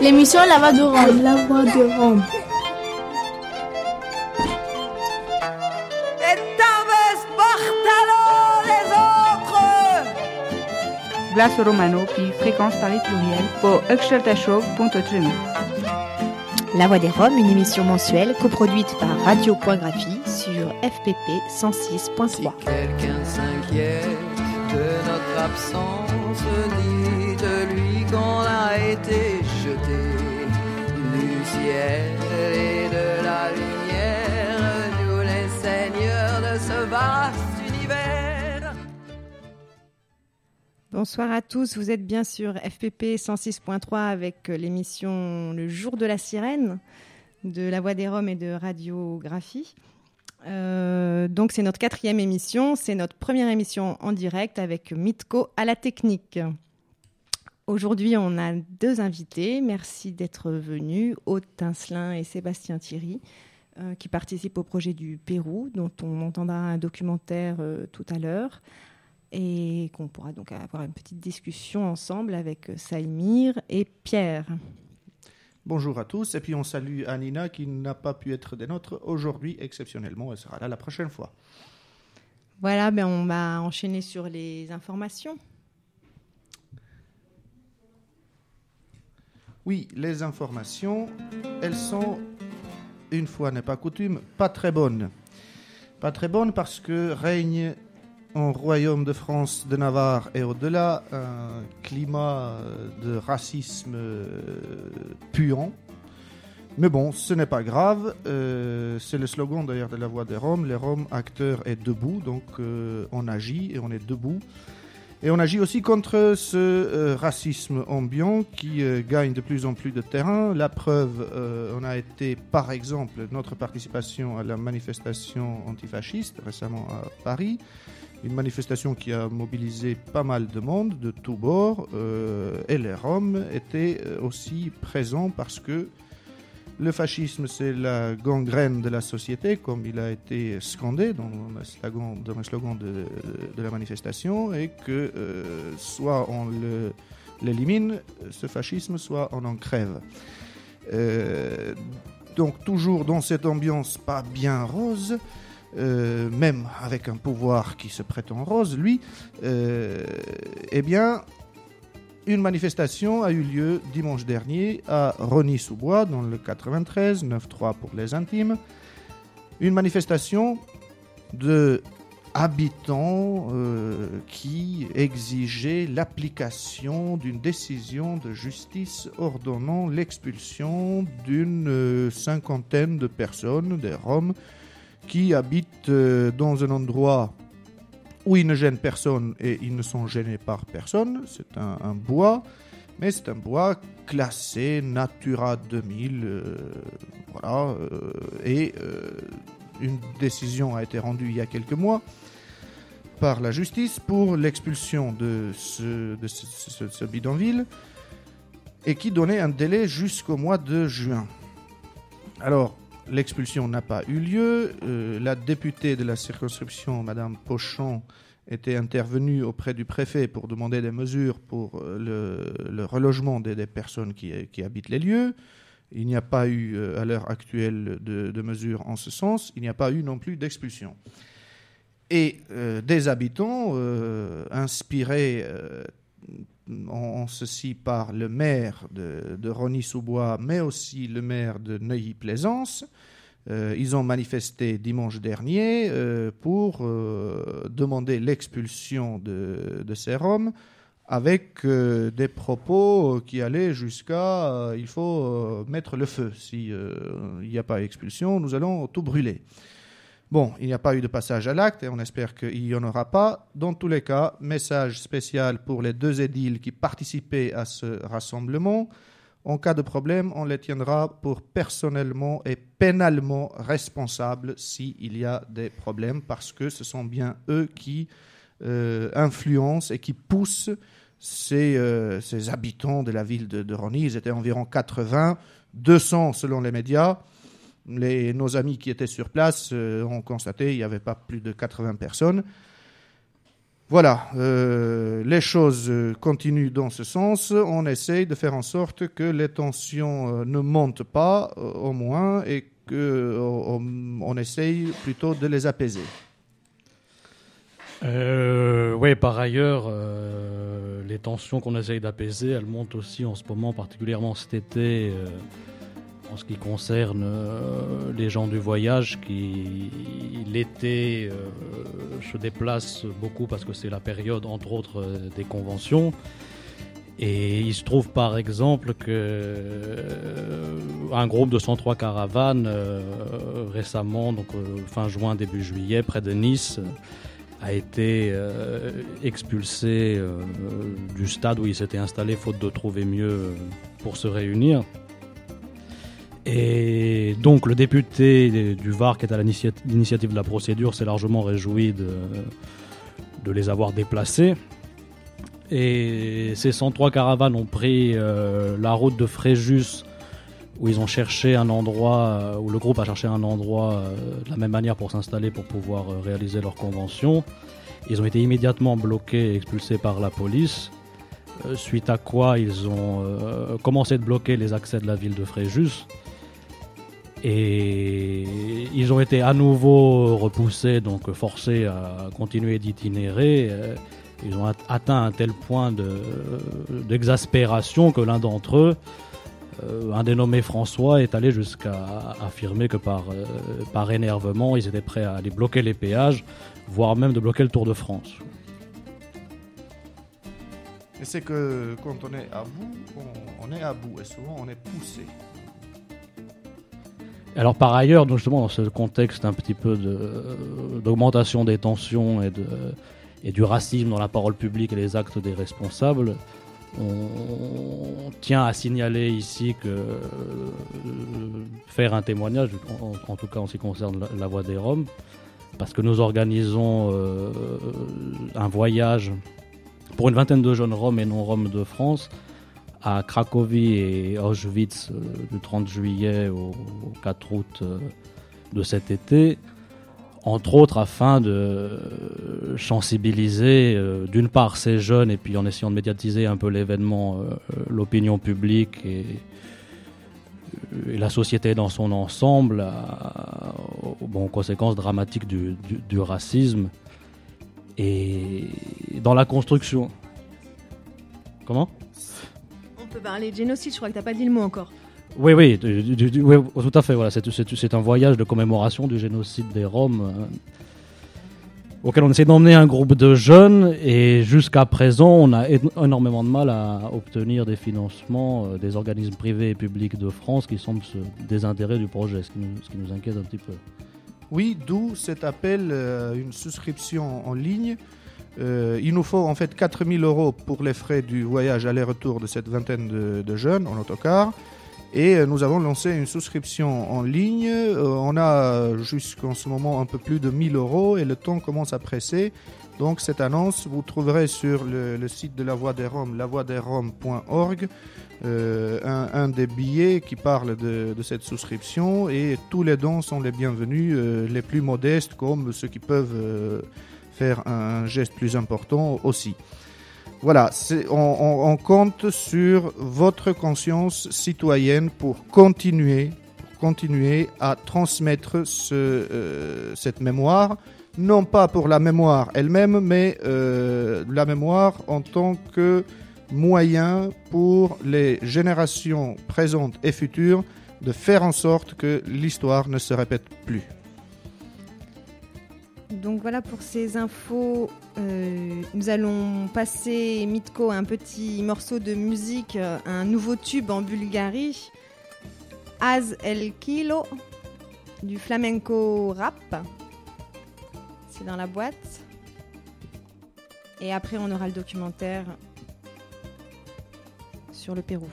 L'émission La Voix de Rome. La Voix de Rome. Glace Romano, puis fréquence Paris pluriel pour Show.3. La Voix des Roms, une émission mensuelle coproduite par Radio.graphie sur FPP 106.3. Si quelqu'un s'inquiète de notre absence, dites-lui qu'on a été du ciel et de la lumière, nous les seigneurs de ce vaste univers. Bonsoir à tous, vous êtes bien sûr FPP 106.3 avec l'émission Le jour de la sirène de La Voix des Roms et de Radiographie. Euh, donc c'est notre quatrième émission, c'est notre première émission en direct avec Mitko à la technique. Aujourd'hui, on a deux invités. Merci d'être venus, Aude Tincelin et Sébastien Thierry, euh, qui participent au projet du Pérou, dont on entendra un documentaire euh, tout à l'heure, et qu'on pourra donc avoir une petite discussion ensemble avec Saïmir et Pierre. Bonjour à tous, et puis on salue Anina qui n'a pas pu être des nôtres aujourd'hui exceptionnellement, elle sera là la prochaine fois. Voilà, ben on va enchaîner sur les informations. Oui, les informations, elles sont, une fois n'est pas coutume, pas très bonnes. Pas très bonnes parce que règne en royaume de France, de Navarre et au-delà, un climat de racisme euh, puant. Mais bon, ce n'est pas grave. Euh, c'est le slogan d'ailleurs de la Voix des Roms. Les Roms, acteurs et debout. Donc euh, on agit et on est debout. Et on agit aussi contre ce racisme ambiant qui gagne de plus en plus de terrain. La preuve, on a été par exemple notre participation à la manifestation antifasciste récemment à Paris une manifestation qui a mobilisé pas mal de monde de tous bords euh, et les Roms étaient euh, aussi présents parce que le fascisme c'est la gangrène de la société comme il a été scandé dans le slogan, de, la manifestation et que euh, soit on l'élimine ce fascisme soit on en crève. donc toujours dans cette ambiance pas bien rose, euh, même avec un pouvoir qui se prétend rose, lui, euh, eh bien, une manifestation a eu lieu dimanche dernier à Rony-sous-Bois, dans le 93, 9-3 pour les intimes. Une manifestation de habitants euh, qui exigeaient l'application d'une décision de justice ordonnant l'expulsion d'une cinquantaine de personnes, des Roms, qui habitent euh, dans un endroit où ils ne gênent personne et ils ne sont gênés par personne. C'est un, bois, mais c'est un bois classé Natura 2000. Euh, voilà, euh, et une décision a été rendue il y a quelques mois par la justice pour l'expulsion de, ce, de ce, bidonville et qui donnait un délai jusqu'au mois de juin. Alors, L'expulsion n'a pas eu lieu. Euh, la députée de la circonscription, Madame Pochon, était intervenue auprès du préfet pour demander des mesures pour euh, le, relogement des, personnes qui, habitent les lieux. Il n'y a pas eu, euh, à l'heure actuelle, de, mesures en ce sens. Il n'y a pas eu non plus d'expulsion. Et des habitants inspirés en, ceci par le maire de, de Rony-sous-Bois, mais aussi le maire de Neuilly-Plaisance. Euh, ils ont manifesté dimanche dernier euh, pour euh, demander l'expulsion de, de, ces Roms avec des propos qui allaient jusqu'à il faut mettre le feu. S'il n'y a pas expulsion, nous allons tout brûler. Bon, il n'y a pas eu de passage à l'acte et on espère qu'il n'y en aura pas. Dans tous les cas, message spécial pour les deux édiles qui participaient à ce rassemblement. En cas de problème, on les tiendra pour personnellement et pénalement responsables s'il y a des problèmes parce que ce sont bien eux qui euh, influencent et qui poussent ces, euh, ces, habitants de la ville de, de Rony. Ils étaient environ 80, 200 selon les médias nos amis qui étaient sur place euh, ont constaté qu'il n'y avait pas plus de 80 personnes. Voilà, euh, les choses euh, continuent dans ce sens. On essaye de faire en sorte que les tensions ne montent pas, au moins, et qu'on on essaye plutôt de les apaiser. Oui, par ailleurs, les tensions qu'on essaye d'apaiser, elles montent aussi en ce moment, particulièrement cet été, en ce qui concerne euh, les gens du voyage qui, l'été, euh, se déplacent beaucoup parce que c'est la période, entre autres, euh, des conventions. Et il se trouve par exemple que un groupe de 103 caravanes récemment, donc fin juin, début juillet, près de Nice, a été expulsé du stade où il s'était installé faute de trouver mieux pour se réunir. Et donc le député du Var qui est à l'initia- l'initiative de la procédure s'est largement réjoui de, les avoir déplacés. Et ces 103 caravanes ont pris euh, la route de Fréjus où ils ont cherché un endroit, euh, où le groupe a cherché un endroit euh, de la même manière pour s'installer pour pouvoir réaliser leur convention. Ils ont été immédiatement bloqués et expulsés par la police, suite à quoi ils ont commencé de bloquer les accès de la ville de Fréjus. Et ils ont été à nouveau repoussés, donc forcés à continuer d'itinérer. Euh, Ils ont at- atteint un tel point de- d'exaspération que l'un d'entre eux, euh, un dénommé François, est allé jusqu'à affirmer que par, euh, par énervement, ils étaient prêts à aller bloquer les péages, voire même de bloquer le Tour de France. Et c'est que quand on est à bout, on est à bout, et souvent on est poussé. Alors par ailleurs, justement dans ce contexte un petit peu d'augmentation des tensions et, du racisme dans la parole publique et les actes des responsables, on tient à signaler ici que faire un témoignage, en, tout cas en ce qui concerne la, Voix des Roms, parce que nous organisons euh, un voyage pour une vingtaine de jeunes Roms et non-Roms de France à Cracovie et Auschwitz euh, du 30 juillet au, au 4 août euh, de cet été, entre autres afin de euh, sensibiliser euh, d'une part ces jeunes et puis en essayant de médiatiser un peu l'événement, euh, l'opinion publique et, la société dans son ensemble aux, conséquences dramatiques du, racisme et dans la construction. Comment? Peut parler de génocide, je crois que t'as pas dit le mot encore. Oui, oui, du- du- du- oui, tout à fait. Voilà, c'est, un voyage de commémoration du génocide des Roms euh, auquel on essaie d'emmener un groupe de jeunes et jusqu'à présent, on a énormément de mal à obtenir des financements euh, des organismes privés et publics de France qui semblent se désintéresser du projet, ce qui nous, ce qui nous inquiète un petit peu. Oui, d'où cet appel, euh, une souscription en ligne. Euh, il nous faut en fait 4000 euros pour les frais du voyage aller-retour de cette vingtaine de, jeunes en autocar. Et euh, nous avons lancé une souscription en ligne. Euh, on a jusqu'en ce moment un peu plus de 1000 euros et le temps commence à presser. Donc cette annonce, vous trouverez sur le, site de la Voix des Roms, lavoixdesroms.org, euh, un, un des billets qui parle de, cette souscription et tous les dons sont les bienvenus, les plus modestes comme ceux qui peuvent faire un geste plus important aussi. Voilà, on, compte sur votre conscience citoyenne pour continuer, pour continuer à transmettre euh, cette mémoire, non pas pour la mémoire elle-même, mais euh, la mémoire en tant que moyen pour les générations présentes et futures de faire en sorte que l'histoire ne se répète plus. Donc voilà pour ces infos. Euh, nous allons passer, Mitko, un petit morceau de musique, euh, un nouveau tube en Bulgarie. Az El Kilo, du flamenco rap. C'est dans la boîte. Et après, on aura le documentaire sur le Pérou.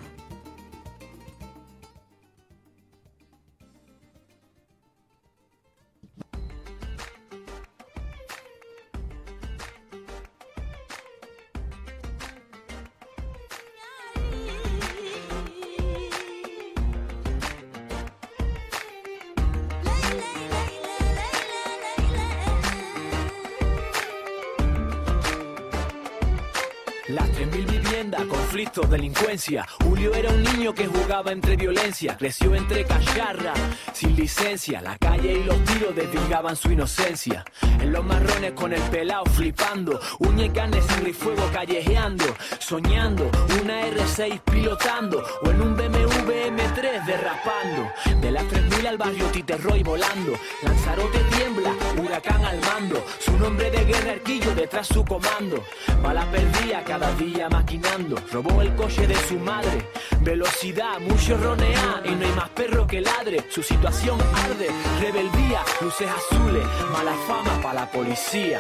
Delincuencia. Julio era un niño que jugaba entre violencia, creció entre cacharras, sin licencia. La calle y los tiros desvirgaban su inocencia. En los marrones con el pelao flipando, uña y carne, sangre y fuego callejeando, soñando. Una R6 pilotando o en un BMW M3 derrapando. De las 3.000 al barrio Titerroy volando. Lanzarote tiembla, huracán al mando. Su nombre de guerra arquillo detrás su comando. Bala perdía cada día maquinando. Robó el coche de su madre. Velocidad, mucho ronea y no hay más perro que ladre. Su situación arde, rebeldía, luces azules, mala fama para la policía.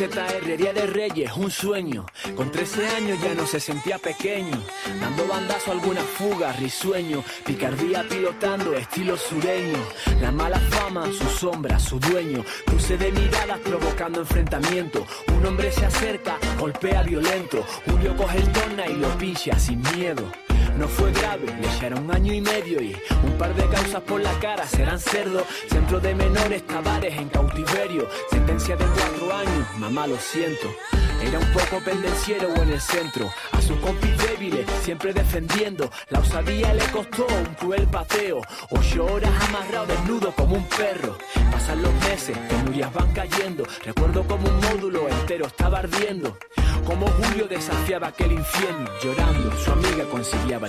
TZR, Día de Reyes, un sueño. Con 13 años ya no se sentía pequeño. Dando bandazo a alguna fuga, risueño. Picardía pilotando, estilo sureño. La mala fama, su sombra, su dueño. Cruce de miradas provocando enfrentamiento. Un hombre se acerca, golpea violento. Julio coge el tona y lo pilla sin miedo. No fue grave, le echaron un año y medio y un par de causas por la cara serán cerdo. Centro de menores, tabares en cautiverio. Sentencia de cuatro años, mamá lo siento. Era un poco pendenciero o en el centro. A sus compis débiles, siempre defendiendo. La osadía le costó un cruel pateo. Ocho horas amarrado desnudo como un perro. Pasan los meses, penurias van cayendo. Recuerdo como un módulo entero estaba ardiendo. Como Julio desafiaba aquel infierno. Llorando, su amiga conciliaba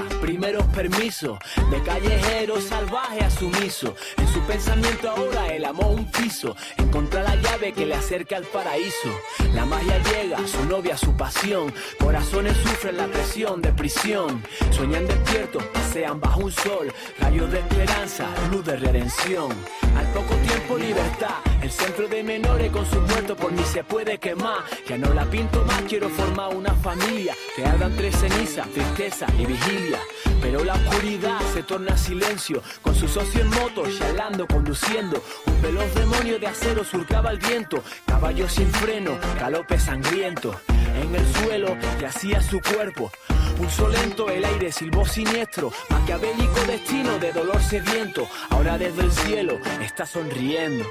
primeros permisos, de callejero salvaje a sumiso. En su pensamiento ahora él amó un piso, encontrar la llave que le acerca al paraíso. La magia llega, su novia, su pasión. Corazones sufren la presión de prisión. Sueñan despiertos, pasean bajo un sol, rayos de esperanza, luz de redención. Al poco tiempo libertad, el centro de menores con sus muertos por mí se puede quemar. Ya no la pinto más, quiero formar una familia que hagan tres cenizas, tristeza y vigilia. Pero la oscuridad se torna silencio, con su socio en moto, charlando, conduciendo. Un veloz demonio de acero surcaba el viento, caballo sin freno, galope sangriento. En el suelo yacía su cuerpo, pulso lento, el aire silbó siniestro, maquiavélico destino de dolor sediento. Ahora desde el cielo está sonriendo.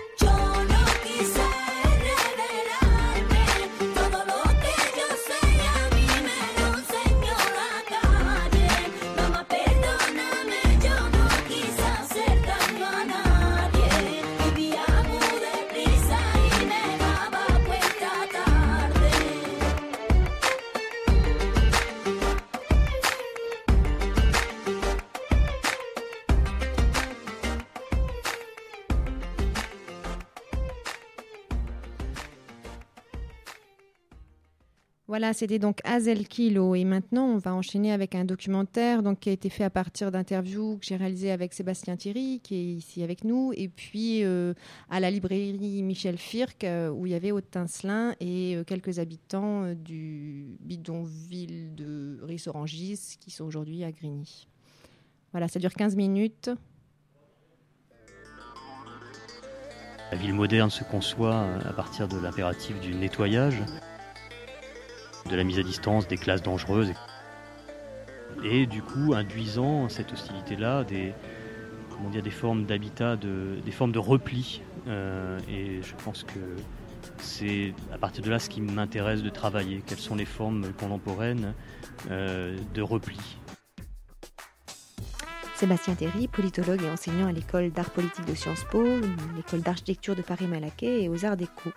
Voilà, c'était donc Hazel Kilo. Et maintenant, on va enchaîner avec un documentaire donc, qui a été fait à partir d'interviews que j'ai réalisées avec Sébastien Thierry, qui est ici avec nous, et puis euh, à la librairie Michel Firck, euh, où il y avait Autincelin et euh, quelques habitants euh, du bidonville de Rissorangis, qui sont aujourd'hui à Grigny. Voilà, ça dure 15 minutes. La ville moderne se conçoit à partir de l'impératif du nettoyage, de la mise à distance des classes dangereuses, et du coup induisant cette hostilité-là des, comment dire, des formes d'habitat, de, des formes de repli. Euh, et je pense que c'est à partir de là ce qui m'intéresse de travailler. Quelles sont les formes contemporaines euh, de repli Sébastien Théry, politologue et enseignant à l'école d'art politique de Sciences Po, l'école d'architecture de Paris-Malaquais et aux Arts Déco.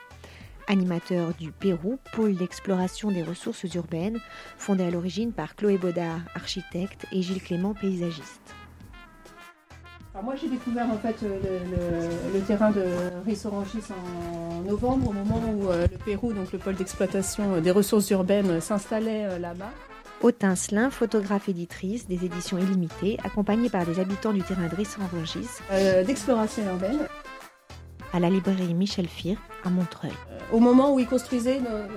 Animateur du Pérou, pôle d'exploration des ressources urbaines, fondé à l'origine par Chloé Baudard, architecte, et Gilles Clément, paysagiste. Alors moi j'ai découvert en fait le, le- le terrain de Rissorangis en novembre au moment où euh, le Pérou, donc le pôle d'exploitation euh, des ressources urbaines, euh, s'installait là-bas. Autincelin, photographe éditrice des éditions illimitées, accompagnée par des habitants du terrain de Risson-Rungis, Euh, D'exploration urbaine. À la librairie Michel Fir à Montreuil. Au moment où ils construisaient euh,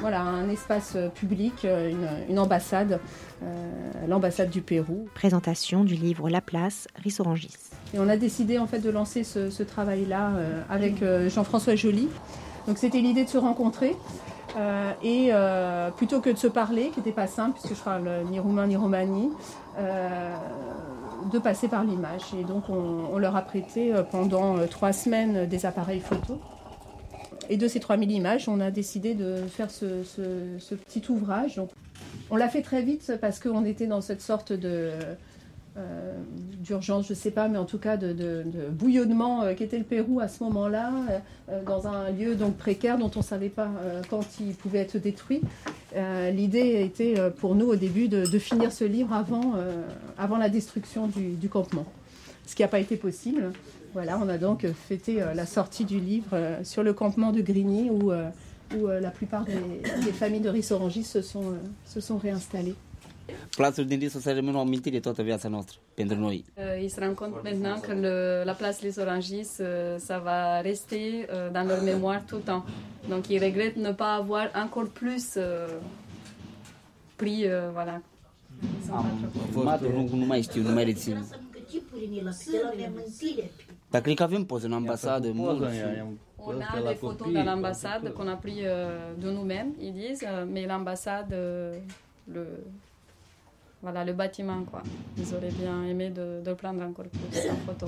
voilà, un espace euh, public, euh, une, une ambassade, euh, l'ambassade du Pérou. Présentation du livre La Place, Rissorangis. Et on a décidé en fait de lancer ce, ce travail-là euh, avec euh, Jean-François Joly. Donc c'était l'idée de se rencontrer euh, et euh, plutôt que de se parler, qui n'était pas simple puisque je parle ni roumain ni romani, euh, de passer par l'image. Et donc on, leur a prêté euh, pendant euh, trois semaines des appareils photo. Et de ces 3000 images, on a décidé de faire ce, ce- ce petit ouvrage. Donc, on l'a fait très vite parce qu'on était dans cette sorte de euh, d'urgence, je ne sais pas, mais en tout cas de, bouillonnement euh, qu'était le Pérou à ce moment-là, euh, euh, dans un lieu donc précaire dont on ne savait pas euh, quand il pouvait être détruit. Euh, L'idée était euh, pour nous au début de, finir ce livre avant, euh, avant la destruction du, campement, ce qui n'a pas été possible. Voilà, on a donc fêté euh, la sortie du livre euh, sur le campement de Grigny où, euh, où euh, la plupart des, familles de Rissorangis se sont, euh, se sont réinstallées. Plațul din Risu să rămână o amintire toată viața noastră pentru noi. Euh, ils se rendent compte maintenant que le- la place Les Orangis, euh, ça va rester euh, dans leur mémoire tout le temps. Donc ils regrettent ne pas avoir encore plus euh, pris, euh, voilà. Formatul nu, nu mai știu, nu mai rețin. Dar cred că avem poze în ambasadă, mulți. On a des photos de l'ambassade qu'on a pris euh, de nous-mêmes, ils disent, mais l'ambassade, le, voilà, le bâtiment, quoi. Ils auraient bien aimé de, le prendre encore plus en photo.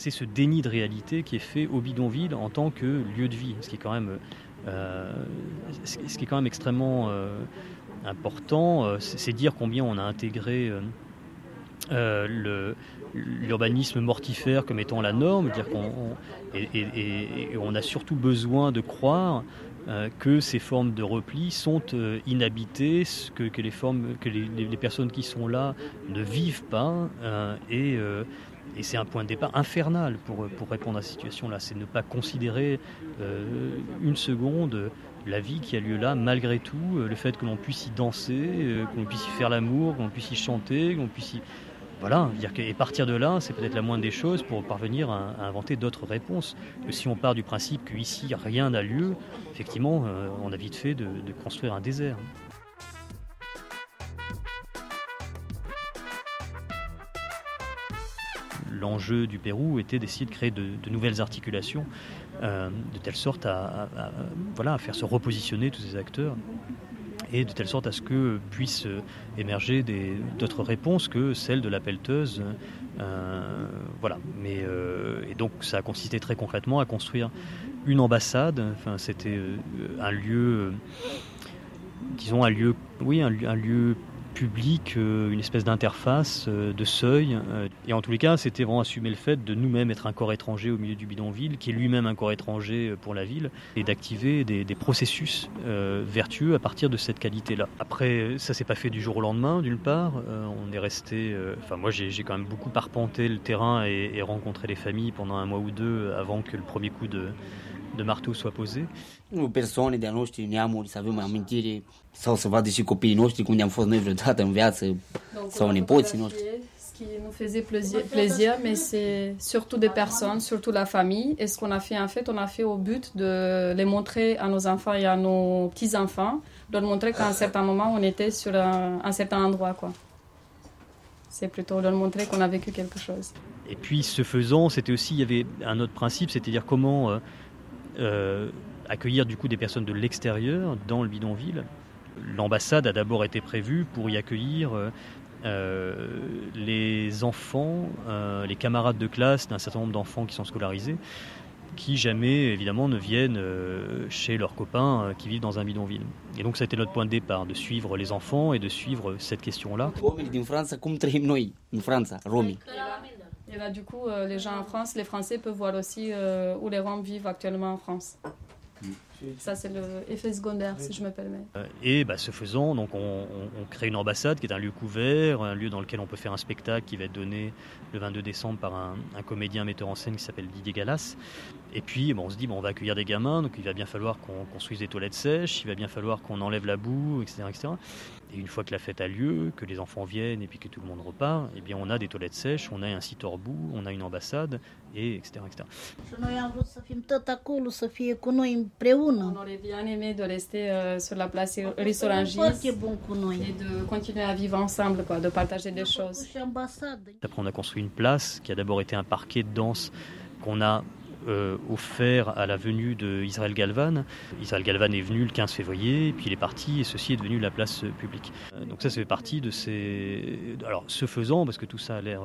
c'est ce déni de réalité qui est fait au bidonville en tant que lieu de vie, ce qui est quand même, euh, ce qui est quand même extrêmement euh, important, euh, c'est dire combien on a intégré euh, l'urbanisme mortifère comme étant la norme, dire qu'on on- et, on a surtout besoin de croire euh, que ces formes de repli sont euh, inhabitées, que, les formes, que les, personnes qui sont là ne vivent pas, et, et c'est un point de départ infernal pour, pour répondre à cette situation-là. C'est ne pas considérer une seconde la vie qui a lieu là, malgré tout, le fait que l'on puisse y danser, l'on puisse y faire l'amour, que l'on puisse y chanter, que l'on puisse y... Voilà, dire que, et partir de là, c'est peut-être la moindre des choses pour parvenir à, inventer d'autres réponses. Que si on part du principe qu'ici rien n'a lieu, effectivement, euh, on a vite fait de, construire un désert. L'enjeu du Pérou était d'essayer de créer de, nouvelles articulations, euh, de telle sorte à- à- voilà, à faire se repositionner tous ces acteurs et de telle sorte à ce que puissent euh, émerger d'autres réponses que celles de la pelleteuse. Euh, voilà. Mais, euh, et donc ça a consisté très concrètement à construire une ambassade. Enfin, c'était un lieu, disons un lieu, oui, un lieu public, euh, une espèce d'interface, euh, de seuil. euh, et en tous les cas, c'était vraiment assumer le fait de nous-mêmes être un corps étranger au milieu du bidonville, qui est lui-même un corps étranger pour la ville, et d'activer des, processus vertueux à partir de cette qualité-là. Après, ça s'est pas fait du jour au lendemain, d'une part. On est resté. Enfin, moi, j'ai quand même beaucoup arpenté le terrain et rencontré les familles pendant un mois ou deux avant que le premier coup de, de marteau soit posé. Nu persoane de-a noștri, neamuri, să avem amintire sau să vadă și copiii noștri cum ne-am fost noi vreodată în viață sau nepoții noștri. qui nous faisait plaisir, plaisir, mais c'est surtout des personnes, surtout la famille. Et ce qu'on a fait, en fait, on a fait au but de les montrer à nos enfants et à nos petits-enfants, de leur montrer qu'à un certain moment, on était sur un, un certain endroit, quoi. C'est plutôt de leur montrer qu'on a vécu quelque chose. Et puis, ce faisant, c'était aussi, il y avait un autre principe, c'est-à-dire comment euh, euh, accueillir du coup des personnes de l'extérieur dans le bidonville. L'ambassade a d'abord été prévue pour y accueillir euh, euh, les enfants, euh, les camarades de classe d'un certain nombre d'enfants qui sont scolarisés, qui jamais évidemment ne viennent euh, chez leurs copains euh, qui vivent dans un bidonville. Et donc ça a été notre point de départ, de suivre les enfants et de suivre cette question-là. Et là, du coup, euh, les gens en France, les Français peuvent voir aussi euh, où les Roms vivent actuellement en France. Ça, c'est l'effet secondaire, si je me permets. Euh, Et bah, ce faisant, donc on, on- on crée une ambassade qui est un lieu couvert, un lieu dans lequel on peut faire un spectacle qui va être donné le 22 décembre par un, un comédien metteur en scène qui s'appelle Didier Galas. Et puis bon, on se dit bon, on va accueillir des gamins, donc il va bien falloir qu'on construise des toilettes sèches, il va bien falloir qu'on enlève la boue, etc., etc. Et une fois que la fête a lieu, que les enfants viennent et puis que tout le monde repart, eh bien on a des toilettes sèches, on a un site hors boue, on a une ambassade, et etc., etc. On aurait bien aimé de rester euh, sur la place Rissorangis et de continuer à vivre ensemble, quoi, de partager des choses. Après, on a construit une place qui a d'abord été un parquet de danse qu'on a euh, offert à la venue de Israël Galvan. Israël Galvan est venu le 15 février, puis il est parti, et ceci est devenu la place euh, publique. Euh, donc ça, ça fait partie de ces... Alors, ce faisant, parce que tout ça a l'air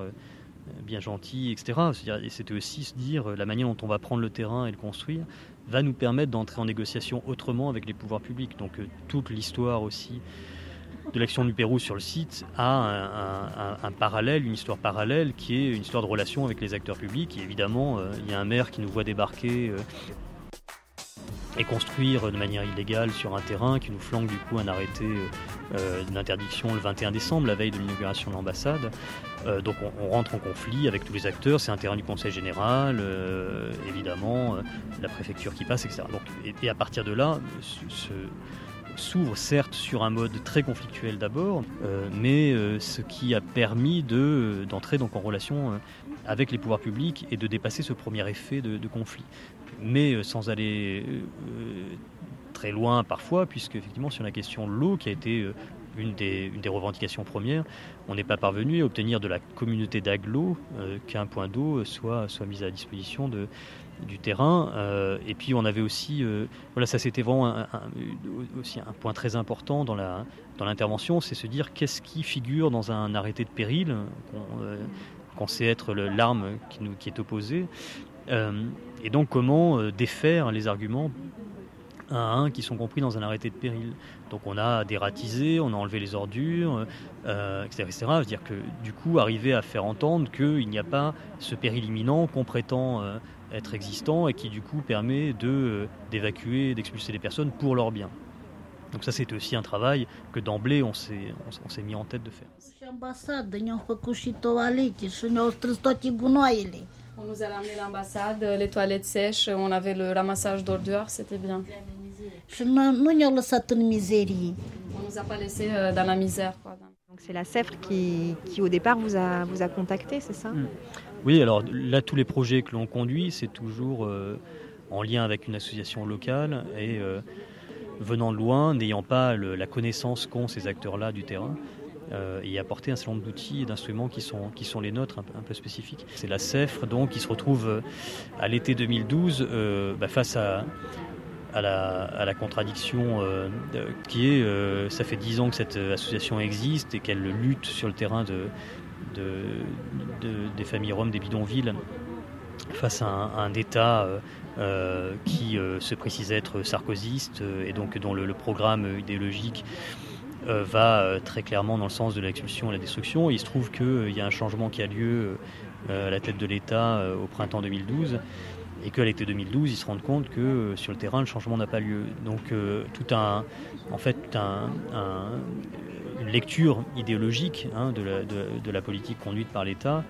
bien gentil, etc., et c'était aussi se dire, la manière dont on va prendre le terrain et le construire, va nous permettre d'entrer en négociation autrement avec les pouvoirs publics. Donc toute l'histoire aussi de l'action du Pérou sur le site a un, parallèle, une histoire parallèle qui est une histoire de relation avec les acteurs publics. Évidemment, euh, il y a un maire qui nous voit débarquer euh, et construire de manière illégale sur un terrain, qui nous flanque du coup un arrêté euh, euh, d'interdiction le 21 décembre, la veille de l'inauguration de l'ambassade. Donc on, rentre en conflit avec tous les acteurs, c'est un terrain du Conseil général, évidemment, la préfecture qui passe, etc. Et, à partir de là, ce, s'ouvre certes sur un mode très conflictuel d'abord, euh, mais euh, ce qui a permis de, d'entrer donc en relation euh, avec les pouvoirs publics et de dépasser ce premier effet de, conflit. Mais euh, sans aller euh, très loin parfois, puisque effectivement sur la question de l'eau, qui a été euh, une des, revendications premières, on n'est pas parvenu à obtenir de la communauté d'Aglo euh, qu'un point d'eau soit mis à disposition de, du terrain. Euh, et puis on avait aussi, euh, voilà, ça c'était vraiment un- aussi un point très important dans la dans l'intervention, c'est se dire qu'est-ce qui figure dans un arrêté de péril qu'on euh, sait être l'arme qui, nous, qui est opposée, Euh, et donc comment défaire les arguments à un qui sont compris dans un arrêté de péril. Donc on a dératisé, on a enlevé les ordures, etc., etc. C'est-à-dire que du coup, arriver à faire entendre qu'il n'y a pas ce péril imminent qu'on prétend être existant et qui du coup permet de, euh, d'évacuer, d'expulser les personnes pour leur bien. Donc ça c'est aussi un travail que d'emblée on s'est, on mis en tête de faire. On nous a ramené l'ambassade, les toilettes sèches, on avait le ramassage d'ordures, c'était bien. On nous a pas laissé euh, dans la misère. Quoi. Donc c'est la CEFRE qui, qui au départ vous a, vous a contacté, c'est ça? Mm. Oui, alors là, tous les projets que l'on conduit, c'est toujours euh, en lien avec une association locale et euh, venant de loin, n'ayant pas la connaissance qu'ont ces acteurs-là du terrain. euh, et apporter un certain nombre d'outils et d'instruments qui sont, qui sont les nôtres, un peu, spécifiques. C'est la CEFRE, donc, qui se retrouve à l'été 2012 euh, bah, face à, à, la, à la contradiction qui est, ça fait dix ans que cette association existe et qu'elle lutte sur le terrain de, de- de- des familles roms, des bidonvilles, face à un, État euh, euh, qui euh, se précise être sarkozyste et donc dont le, programme idéologique va très clairement dans le sens de l'expulsion et la destruction. Il se trouve qu'il y a un changement qui a lieu à la tête de l'État au printemps 2012 et qu'à l'été 2012, ils se rendent compte que sur le terrain, le changement n'a pas lieu. Donc tout un, en fait, tout un- une lecture idéologique hein, de, la, politique conduite par l'État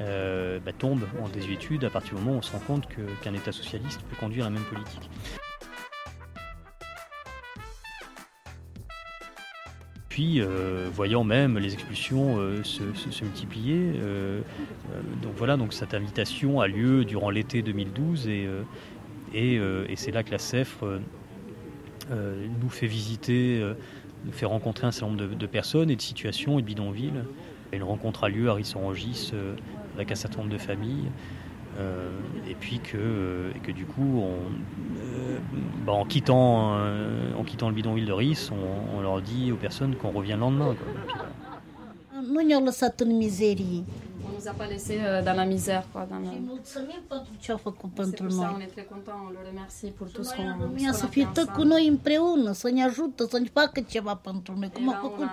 euh, bah, tombe en désuétude à partir du moment où on se rend compte qu'un État socialiste peut conduire la même politique. Puis, euh, voyant même les expulsions euh, se, multiplier, voilà, donc cette invitation a lieu durant l'été 2012 et, et, c'est là que la euh, nous fait visiter, nous fait rencontrer un certain nombre de, personnes et de situations et de bidonvilles. Une rencontre a lieu à Rissorangis euh, avec un certain nombre de familles. euh, et puis que, euh, et que du coup, bah, en, quittant, en quittant le bidonville de Ris, on, leur dit aux personnes qu'on revient le lendemain. quoi. Nous a pas laissé euh, dans la misère. Quoi, dans făcut C'est pour ça on est très content, on le remercie pour tout ce qu'on lumea qu'on să a fie fait tot cu noi împreună, să ne ajută, să ne facă ceva pentru noi, cum a făcut,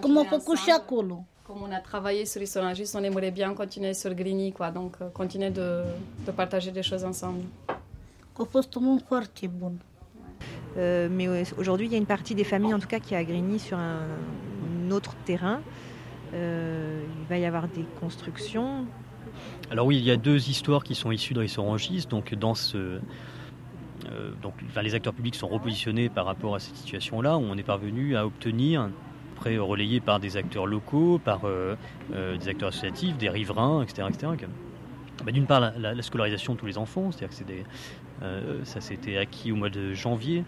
cum a făcut și acolo. Comme on a travaillé sur Isonagis, on aimerait bien continuer sur Grigny, quoi. Donc, euh, continuer de, de partager des choses ensemble. A fost un foarte bun. Euh, mais aujourd'hui, il y a une partie des familles, en tout cas, qui a Grigny sur un, un autre terrain. Euh, il va y avoir des constructions. Alors oui, il y a deux histoires qui sont issues de Rissorangis. Donc dans ce, euh, donc, les acteurs publics sont repositionnés par rapport à cette situation-là. On est parvenu à obtenir, après relayé par des acteurs locaux, par euh, des acteurs associatifs, des riverains, etc., etc., bah, D'une part, la, la- la scolarisation de tous les enfants, c'est-à-dire que des, ça s'était acquis au mois de janvier.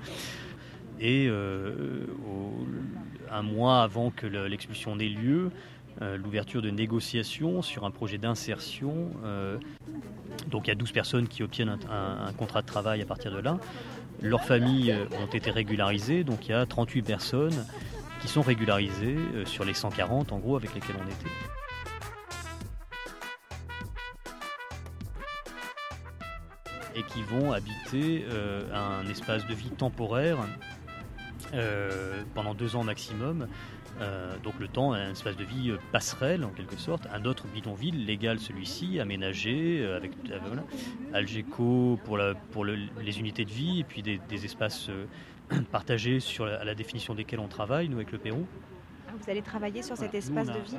Et un mois avant que le- l'expulsion n'ait lieu, euh, l'ouverture de négociations sur un projet d'insertion. euh, donc il y a 12 personnes qui obtiennent un, contrat de travail à partir de là. Leurs familles euh, ont été régularisées, donc il y a 38 personnes qui sont régularisées sur les 140 en gros avec lesquelles on était. et qui vont habiter un espace de vie temporaire pendant deux ans maximum. Euh, donc le temps, un espace de vie euh, passerelle en quelque sorte, un autre bidonville légal celui-ci, aménagé euh, avec euh, voilà, Algeco pour, la, pour le- les unités de vie et puis des, des espaces euh, partagés sur la, à la définition desquels on travaille nous avec le Pérou. Ah, Vous allez travailler sur cet espace on a, de vie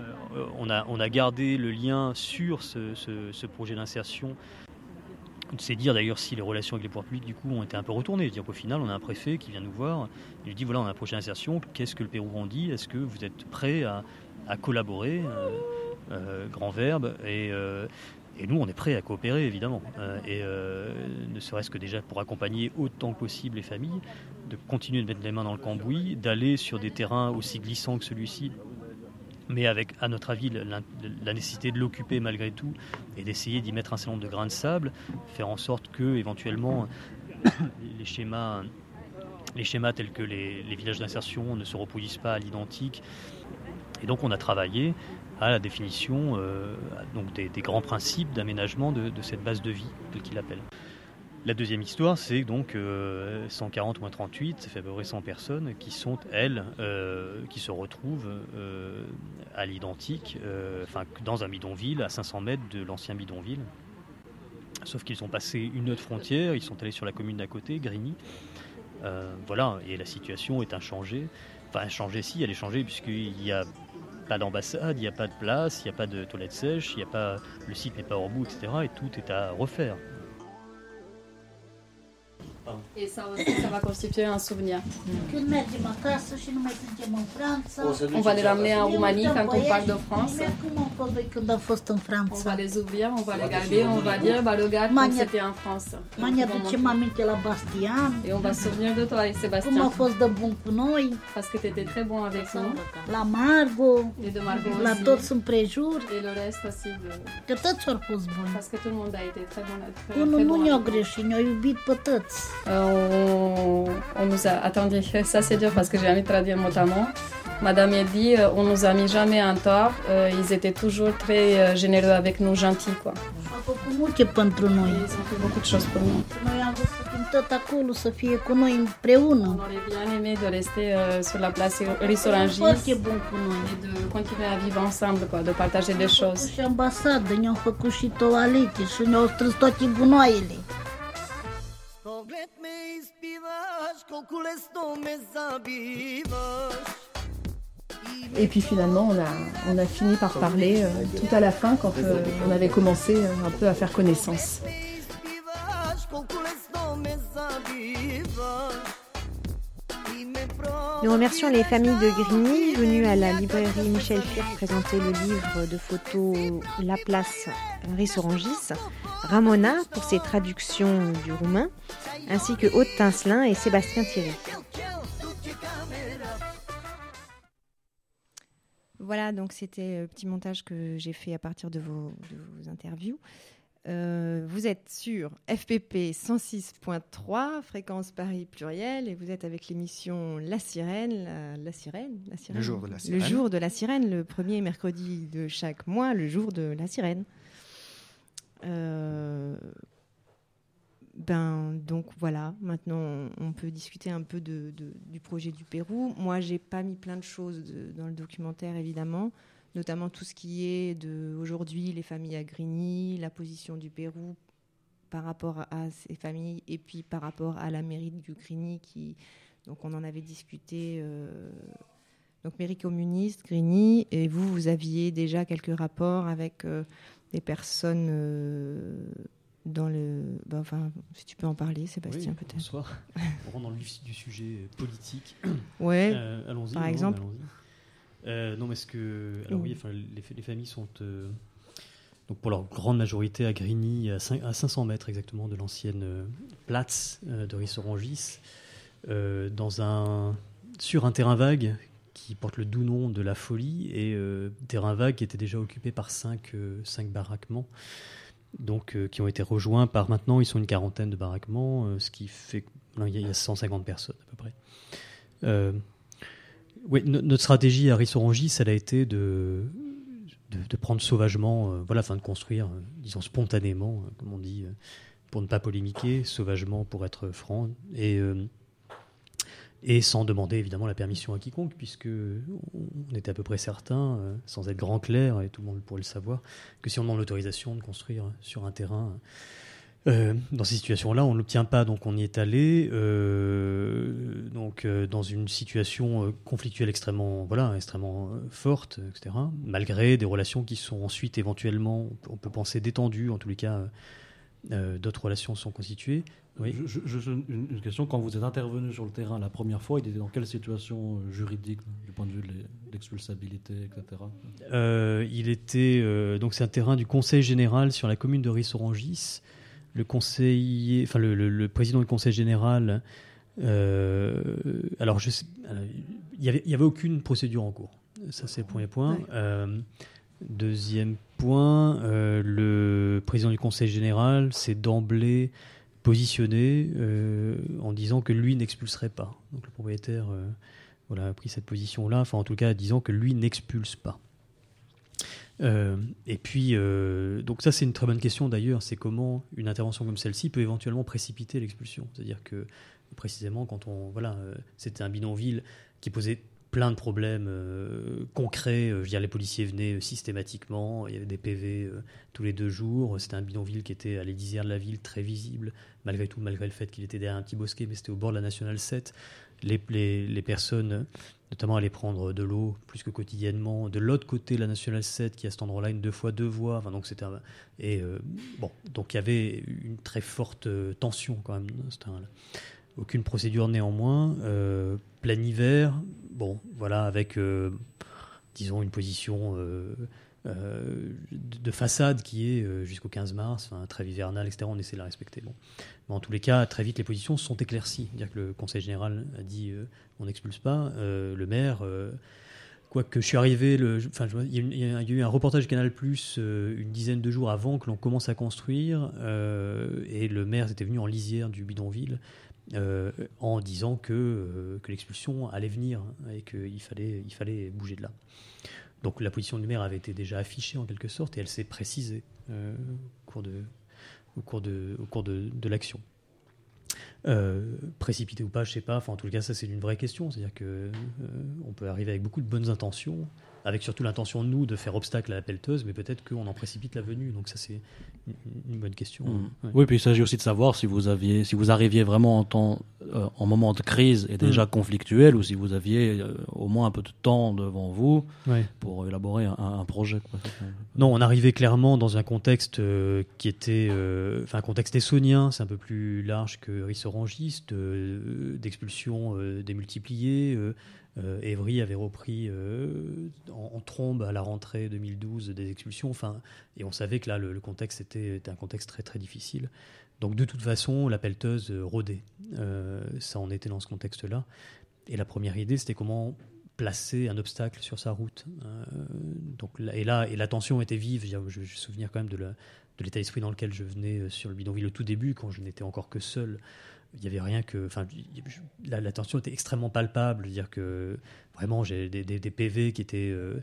on, a, on a gardé le lien sur ce, ce- ce projet d'insertion. C'est dire d'ailleurs si les relations avec les pouvoirs publics du coup ont été un peu retournées. Dire qu'au final, on a un préfet qui vient nous voir, il nous dit voilà, on a un projet d'insertion, qu'est-ce que le Pérou en dit? Est-ce que vous êtes prêt à, collaborer euh, euh, Grand verbe? Et, euh, et nous, on est prêt à coopérer évidemment. Et ne serait-ce que déjà pour accompagner autant que possible les familles, de continuer de mettre les mains dans le cambouis, d'aller sur des terrains aussi glissants que celui-ci mais avec, à notre avis, la, nécessité de l'occuper malgré tout et d'essayer d'y mettre un certain nombre de grains de sable, faire en sorte que, éventuellement, les schémas, tels que les, villages d'insertion ne se reproduisent pas à l'identique. Et donc, on a travaillé à la définition euh, des grands principes d'aménagement de, de cette base de vie, tel qu'il appelle. La deuxième histoire, c'est donc euh, 140 moins 38, ça fait à peu près 100 personnes qui sont, elles, euh, qui se retrouvent euh, à l'identique, euh, dans un bidonville à 500 mètres de l'ancien bidonville. Sauf qu'ils ont passé une autre frontière, ils sont allés sur la commune d'à côté, Grigny. Euh, voilà, et la situation est inchangée. Enfin, inchangée, si, elle est changée, puisqu'il n'y a pas d'ambassade, il n'y a pas de place, il n'y a pas de toilette sèche, le site n'est pas hors bout, etc. Et tout est à refaire. Et ça aussi, ça va constituer un souvenir. Franța. On va les ramener en Roumanie quand on part de France. On va les ouvrir, on va les garder, on va dire, bah regarde comme c'était en France. Et on va se souvenir de toi, a Sébastien. Parce que tu étais très bon avec nous. La Margo. Et de Margot La aussi. toți împrejur. Et le reste aussi. De... Că toți au fost buni. Parce que tout le monde a été très bon. Unul nu ne-a greșit, ne-a iubit pe toți. Euh, on, on nous a. Attendez, ça c'est dur parce que j'ai envie de traduire mot à mot. Madame Eddy, euh, on nous a mis jamais en tort. Euh, ils étaient toujours très généreux avec nous, gentils quoi. Ils ont fait beaucoup de choses pour nous. Noi am vrut să fim tot acolo, să fie cu noi împreună. On aurait bien aimé de rester euh, sur la place Rissorangis Foarte bun cu noi. et de continuer à vivre ensemble, quoi, de partager des choses. Și ambasadă, ne-au făcut și toalete și ne-au strâns toate gunoaiele. Pogled me ispivaš, koliko lesno me zabivaš Et puis finalement, on a, on a fini par parler euh, tout à la fin quand euh, on avait commencé euh, un peu à faire connaissance. Nous remercions les familles de Grigny venues à la librairie Michel Fir présenter le livre de photos La Place Rissorangis, Ramona pour ses traductions du roumain, ainsi que Aude Tincelin et Sébastien Thierry. Voilà, donc c'était le petit montage que j'ai fait à partir de vos interviews. Euh, vous êtes sur FPP 106.3, fréquence Paris pluriel, et vous êtes avec l'émission La Sirène, la, la Sirène, la Sirène. Le jour de la Le sirène. jour de la Sirène, le premier mercredi de chaque mois, le jour de la Sirène. Euh, ben donc voilà, maintenant on peut discuter un peu de, de- du projet du Pérou. Moi, j'ai pas mis plein de choses de- dans le documentaire évidemment, notamment tout ce qui est de aujourd'hui les familles à Grigny, la position du Pérou par rapport à ces familles et puis par rapport à la mairie du Grigny qui donc on en avait discuté euh, donc mairie communiste Grigny et vous vous aviez déjà quelques rapports avec euh, des personnes euh, dans le bah, enfin si tu peux en parler Sébastien Oui, peut-être bonsoir. On rentre dans le vif du sujet politique. Ouais, allons-y. par non, exemple. allons-y. Euh, non, mais est-ce que. Alors, oui, Oui. enfin, les, les familles sont. euh, donc, pour leur grande majorité à Grigny, à, cin- à 500 mètres exactement de l'ancienne euh, Platz euh, de Rissorangis, dans un, sur un terrain vague qui porte le doux nom de la folie, et euh, terrain vague qui était déjà occupé par cinq, euh, cinq baraquements donc euh, qui ont été rejoints par maintenant, ils sont une quarantaine de baraquements, ce qui fait il y a 150 personnes à peu près. Oui, no- notre stratégie à Rissorangis, elle a été de, de, prendre sauvagement, euh, voilà, enfin de construire, euh, disons spontanément, euh, comme on dit, pour ne pas polémiquer, sauvagement pour être franc, et, et sans demander évidemment la permission à quiconque, puisque on était à peu près certain, sans être grand clair, et tout le monde pourrait le savoir, que si on demande l'autorisation de construire sur un terrain, euh, dans ces situations-là, on ne l'obtient pas, donc on y est allé, euh, donc euh, dans une situation conflictuelle extrêmement, voilà, extrêmement forte, etc. Malgré des relations qui sont ensuite éventuellement, on peut- penser détendues, en tous les cas, d'autres relations sont constituées. Oui. Je- je- je- une, question, quand vous êtes intervenu sur le terrain la première fois, il était dans quelle situation juridique, du point de vue de l'e- l'expulsabilité, etc. Il était donc c'est un terrain du Conseil général sur la commune de Rissorangis. Le conseiller, enfin le, le- le président du Conseil général. euh, alors je sais, alors, il y avait il y avait aucune procédure en cours. Ça c'est le premier point. Ouais. Euh, deuxième point, euh, le président du Conseil général s'est d'emblée positionné en disant que lui n'expulserait pas. Donc le propriétaire voilà, a pris cette position-là, enfin en tout cas disant que lui n'expulse pas. Euh, et puis, euh, donc ça c'est une très bonne question d'ailleurs, c'est comment une intervention comme celle-ci peut éventuellement précipiter l'expulsion. C'est-à-dire que précisément quand on, voilà, euh, c'était un bidonville qui posait plein de problèmes concrets. Je les policiers venaient systématiquement, il y avait des PV tous les deux jours. C'était un bidonville qui était à l'élisière de la ville, très visible, malgré tout, malgré le fait qu'il était derrière un petit bosquet, mais c'était au bord de la Nationale 7. Les, les, les personnes, notamment, allaient prendre de l'eau plus que quotidiennement. De l'autre côté la Nationale 7, qui à cet endroit-là une deux fois deux voies. Enfin, donc c'était un- et euh, bon, donc il y avait une très forte euh, tension quand même terrain-là. Aucune procédure néanmoins. Euh, plein hiver, bon, voilà, avec, disons, une position de de façade qui est jusqu'au 15 mars, enfin, trêve hivernale, etc. On essaie de la respecter. Mais en tous les cas, très vite, les positions sont éclaircies. C'est-à-dire que le Conseil général a dit euh, on n'expulse pas. Euh, le maire. euh, Quoique je suis arrivé, il y, a eu un reportage Canal Plus euh, une dizaine de jours avant que l'on commence à construire, et le maire était venu en lisière du bidonville en disant que, l'expulsion allait venir et qu'il fallait, bouger de là. Donc la position du maire avait été déjà affichée en quelque sorte et elle s'est précisée au cours de, au cours de, au cours de, de l'action. Euh, précipité ou pas, je sais pas. Enfin, en tout cas, ça c'est une vraie question. C'est-à-dire que euh, on peut arriver avec beaucoup de bonnes intentions, avec surtout l'intention nous de faire obstacle à la pelleteuse, mais peut-être qu'on en précipite la venue. Donc ça c'est une, bonne question. Ouais. Oui, puis il s'agit aussi de savoir si vous aviez, si vous arriviez vraiment en temps, euh, en moment de crise et déjà Mhm. conflictuel, ou si vous aviez euh, au moins un peu de temps devant vous Ouais. pour élaborer un, un projet. quoi. Non, on arrivait clairement dans un contexte euh, qui était, enfin un contexte essonien, c'est un peu plus large que Rissorangis, de- d'expulsions euh, Évry avait repris euh, en, trombe à la rentrée 2012 des expulsions. Enfin, et on savait que là le, contexte était, un contexte très très difficile. Donc de toute façon, la pelleteuse euh, rôdait. Euh, ça en était dans ce contexte-là. Et la première idée, c'était comment placer un obstacle sur sa route. Donc et là, et la tension était vive. Je, je, me souviens quand même de l'état d'esprit dans lequel je venais sur le bidonville au tout début, quand je n'étais encore que seul. Il n'y avait rien que. Enfin, la, la tension était extrêmement palpable. dire que vraiment, j'ai des, des- des PV qui étaient euh,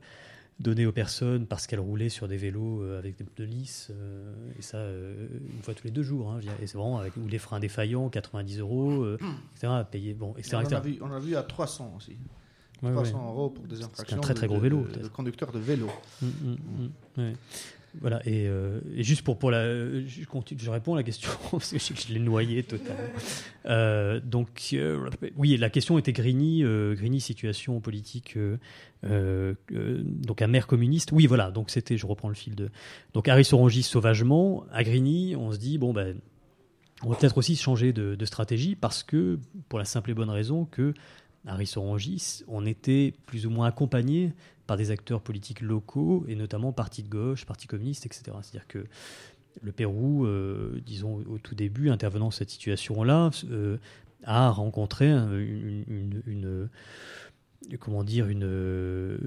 donnés aux personnes parce qu'elles roulaient sur des vélos euh, avec des pneus lisses. euh, et ça, euh, une fois tous les deux jours. hein, et c'est vraiment avec ou les freins défaillants, 90 euros, euh, etc. à payer. Bon, etc. On etc. a vu, on a vu à 300 aussi. Ouais, 300 ouais. euros pour des C'est infractions un très très gros de- vélo. de, de conducteurs de vélo. Mm, mm, mm, ouais. Voilà, et, euh, et juste pour, pour la. Je, réponds à la question, parce que je, l'ai noyé totalement. Euh, donc, euh, oui, la question était Grigny, Grigny, situation politique, donc un maire communiste. Oui, voilà, donc c'était, je reprends le fil de. Donc, Harry Sorangis sauvagement, à Grigny, on se dit, bon, ben. On va peut-être aussi changer de, de stratégie parce que, pour la simple et bonne raison que Harry Sorangis, on était plus ou moins accompagné par des acteurs politiques locaux et notamment partis de gauche, partis communistes, etc. C'est-à-dire que le Pérou, euh, disons au tout début, intervenant dans cette situation-là, euh, a rencontré un- une, une- une- comment dire, une,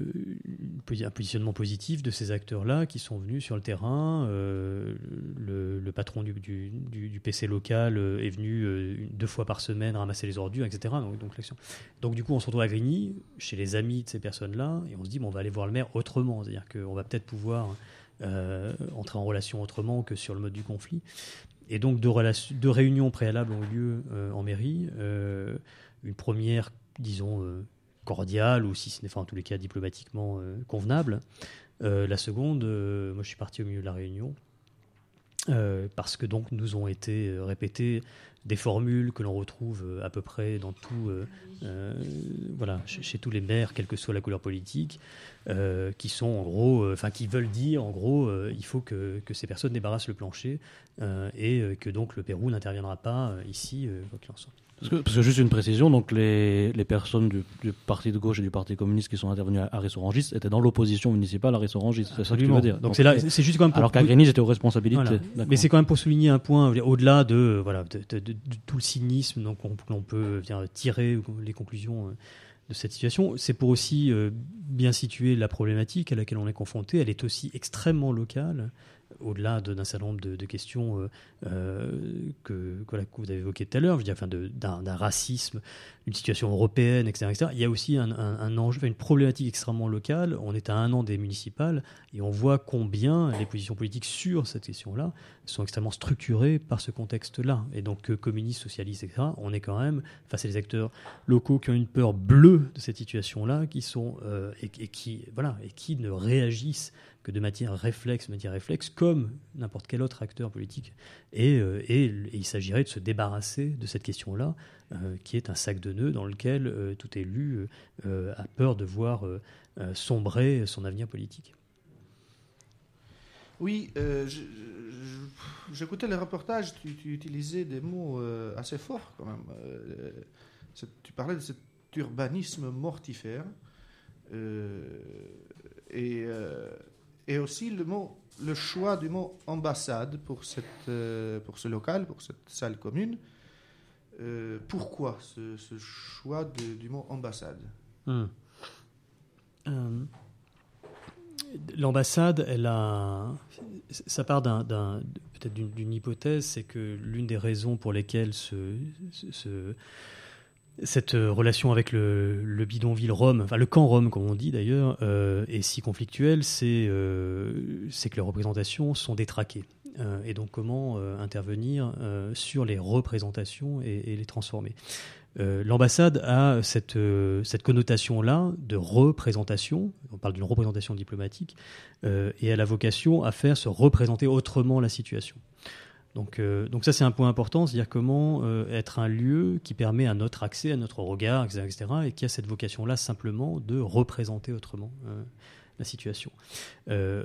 un positionnement positif de ces acteurs-là qui sont venus sur le terrain. Euh, le, patron du, PC local euh, est venu euh, deux fois par semaine ramasser les ordures, etc. Donc, donc, donc du coup, on se retrouve à Grigny, chez les amis de ces personnes-là, et on se dit, bon, on va aller voir le maire autrement. C'est-à-dire qu'on va peut-être pouvoir entrer en relation autrement que sur le mode du conflit. Et donc, deux, deux réunions préalables ont eu lieu en mairie. Une première, disons, cordiale, ou si ce n'est, enfin, en tous les cas, diplomatiquement euh, convenable. Euh, la seconde, euh, moi, je suis parti au milieu de la réunion. parce que donc nous ont été répétées des formules que l'on retrouve à peu près dans tout, voilà, chez, tous les maires, quelle que soit la couleur politique, qui sont en gros, enfin qui veulent dire en gros, il faut que, que ces personnes débarrassent le plancher et que donc le Pérou n'interviendra pas ici, quoi qu'il en soit. Parce que, parce que juste une précision, donc les, les personnes du, du parti de gauche et du parti communiste qui sont intervenues à, Ressorangis étaient dans l'opposition municipale à Ressorangis. C'est ça que tu veux dire. Donc c'est juste quand même pour- Alors qu'à Grigny, j'étais aux responsabilités. Voilà. Mais c'est quand même pour souligner un point, au-delà de, voilà, de, de- de- de tout le cynisme donc, qu'on peut dire, tirer les conclusions euh, de cette situation, c'est pour aussi euh, bien situer la problématique à laquelle on est confronté. Elle est aussi extrêmement locale, au-delà de- d'un certain nombre de, questions euh, euh, que, vous avez évoquées tout à l'heure, enfin, d'un racisme, d'une situation européenne, etc., etc. Il y a aussi un, enjeu, une problématique extrêmement locale. On est à un an des municipales et on voit combien les positions politiques sur cette question-là sont extrêmement structurées par ce contexte-là. Et donc, que communistes, socialistes, etc., on est quand même face à des acteurs locaux qui ont une peur bleue de cette situation-là, qui sont euh, et, et qui voilà et qui ne réagissent de matière réflexe, matière réflexe, comme n'importe quel autre acteur politique. Et, euh, il s'agirait de se débarrasser de cette question-là, euh, qui est un sac de nœuds dans lequel euh, tout élu a peur de voir sombrer son avenir politique. Oui, j'écoutais le reportage, tu, utilisais des mots assez forts quand même. Tu parlais de cet urbanisme mortifère et, et aussi le, mot, le choix du mot ambassade pour, cette, euh, pour ce local, pour cette salle commune. Euh, pourquoi ce, choix du mot ambassade? Hmm. Euh, L'ambassade, elle a, ça part d'un, peut-être d'une, hypothèse, c'est que l'une des raisons pour lesquelles ce- ce- cette relation avec le, le bidonville Rome, enfin le camp Rome comme on dit d'ailleurs, euh, est si conflictuelle, c'est, euh, c'est que les représentations sont détraquées. Euh, et donc comment euh, intervenir euh, sur les représentations et, les transformer. Euh, L'ambassade a cette, euh, connotation-là de représentation, on parle d'une représentation diplomatique, euh, et elle a vocation à faire se représenter autrement la situation. Donc, euh, donc ça c'est un point important, c'est-à-dire comment euh, être un lieu qui permet à notre accès, à notre regard, etc., et qui a cette vocation-là simplement de représenter autrement euh, la situation.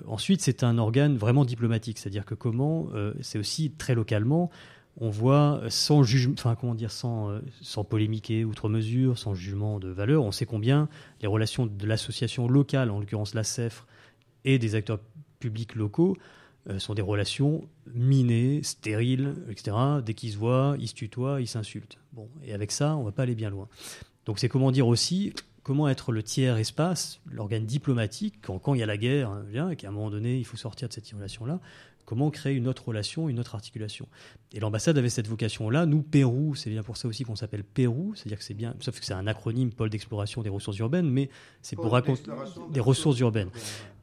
Ensuite, c'est un organe vraiment diplomatique, c'est-à-dire que comment, c'est aussi très localement, on voit sans jugement, enfin comment dire, sans, sans polémiquer outre mesure, sans jugement de valeur, on sait combien les relations de l'association locale, en l'occurrence la CEFRE, et des acteurs publics locaux euh, sont des relations minées, stériles, etc. Dès qu'ils se voient, ils se tutoient, ils s'insultent. Bon, et avec ça, on va pas aller bien loin. Donc c'est comment dire aussi comment être le tiers espace, l'organe diplomatique, quand, il y a la guerre, hein, et qu'à un moment donné, il faut sortir de cette relation-là, comment créer une autre relation, une autre articulation. Et l'ambassade avait cette vocation-là. Nous, Pérou, c'est bien pour ça aussi qu'on s'appelle Pérou, c'est-à-dire que c'est bien, sauf que c'est un acronyme, pôle d'exploration des ressources urbaines, mais c'est pour raconter des ressources urbaines.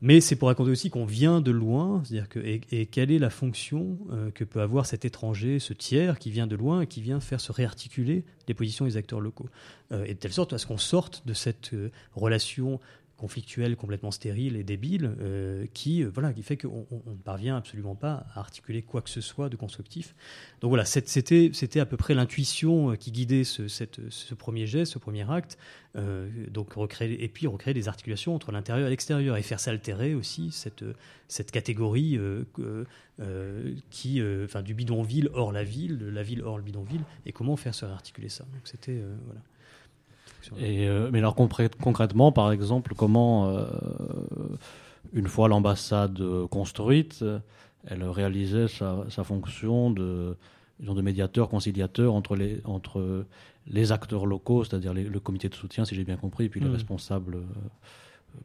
Mais c'est pour raconter aussi qu'on vient de loin, c'est-à-dire que et, et quelle est la fonction euh, que peut avoir cet étranger, ce tiers qui vient de loin et qui vient faire se réarticuler les positions des acteurs locaux, Euh, et de telle sorte à ce qu'on sorte de cette euh, relation conflictuel, complètement stérile et débile, euh, qui, euh, voilà, qui fait qu'on on- on ne parvient absolument pas à articuler quoi que ce soit de constructif. Donc voilà, c'était à peu près l'intuition euh, qui guidait ce, premier geste, ce premier acte. Donc recréer, et puis recréer des articulations entre l'intérieur et l'extérieur et faire s'altérer aussi cette, catégorie qui, enfin, du bidonville hors la ville, de la ville hors le bidonville, et comment faire se réarticuler ça. Donc c'était voilà. Et, euh, mais alors concrè- concrètement, par exemple, comment, euh, une fois l'ambassade euh, construite, elle réalisait sa, sa fonction de, de médiateur, conciliateur entre les, entre les acteurs locaux, c'est-à-dire le comité de soutien, si j'ai bien compris, et puis les Mhm. responsables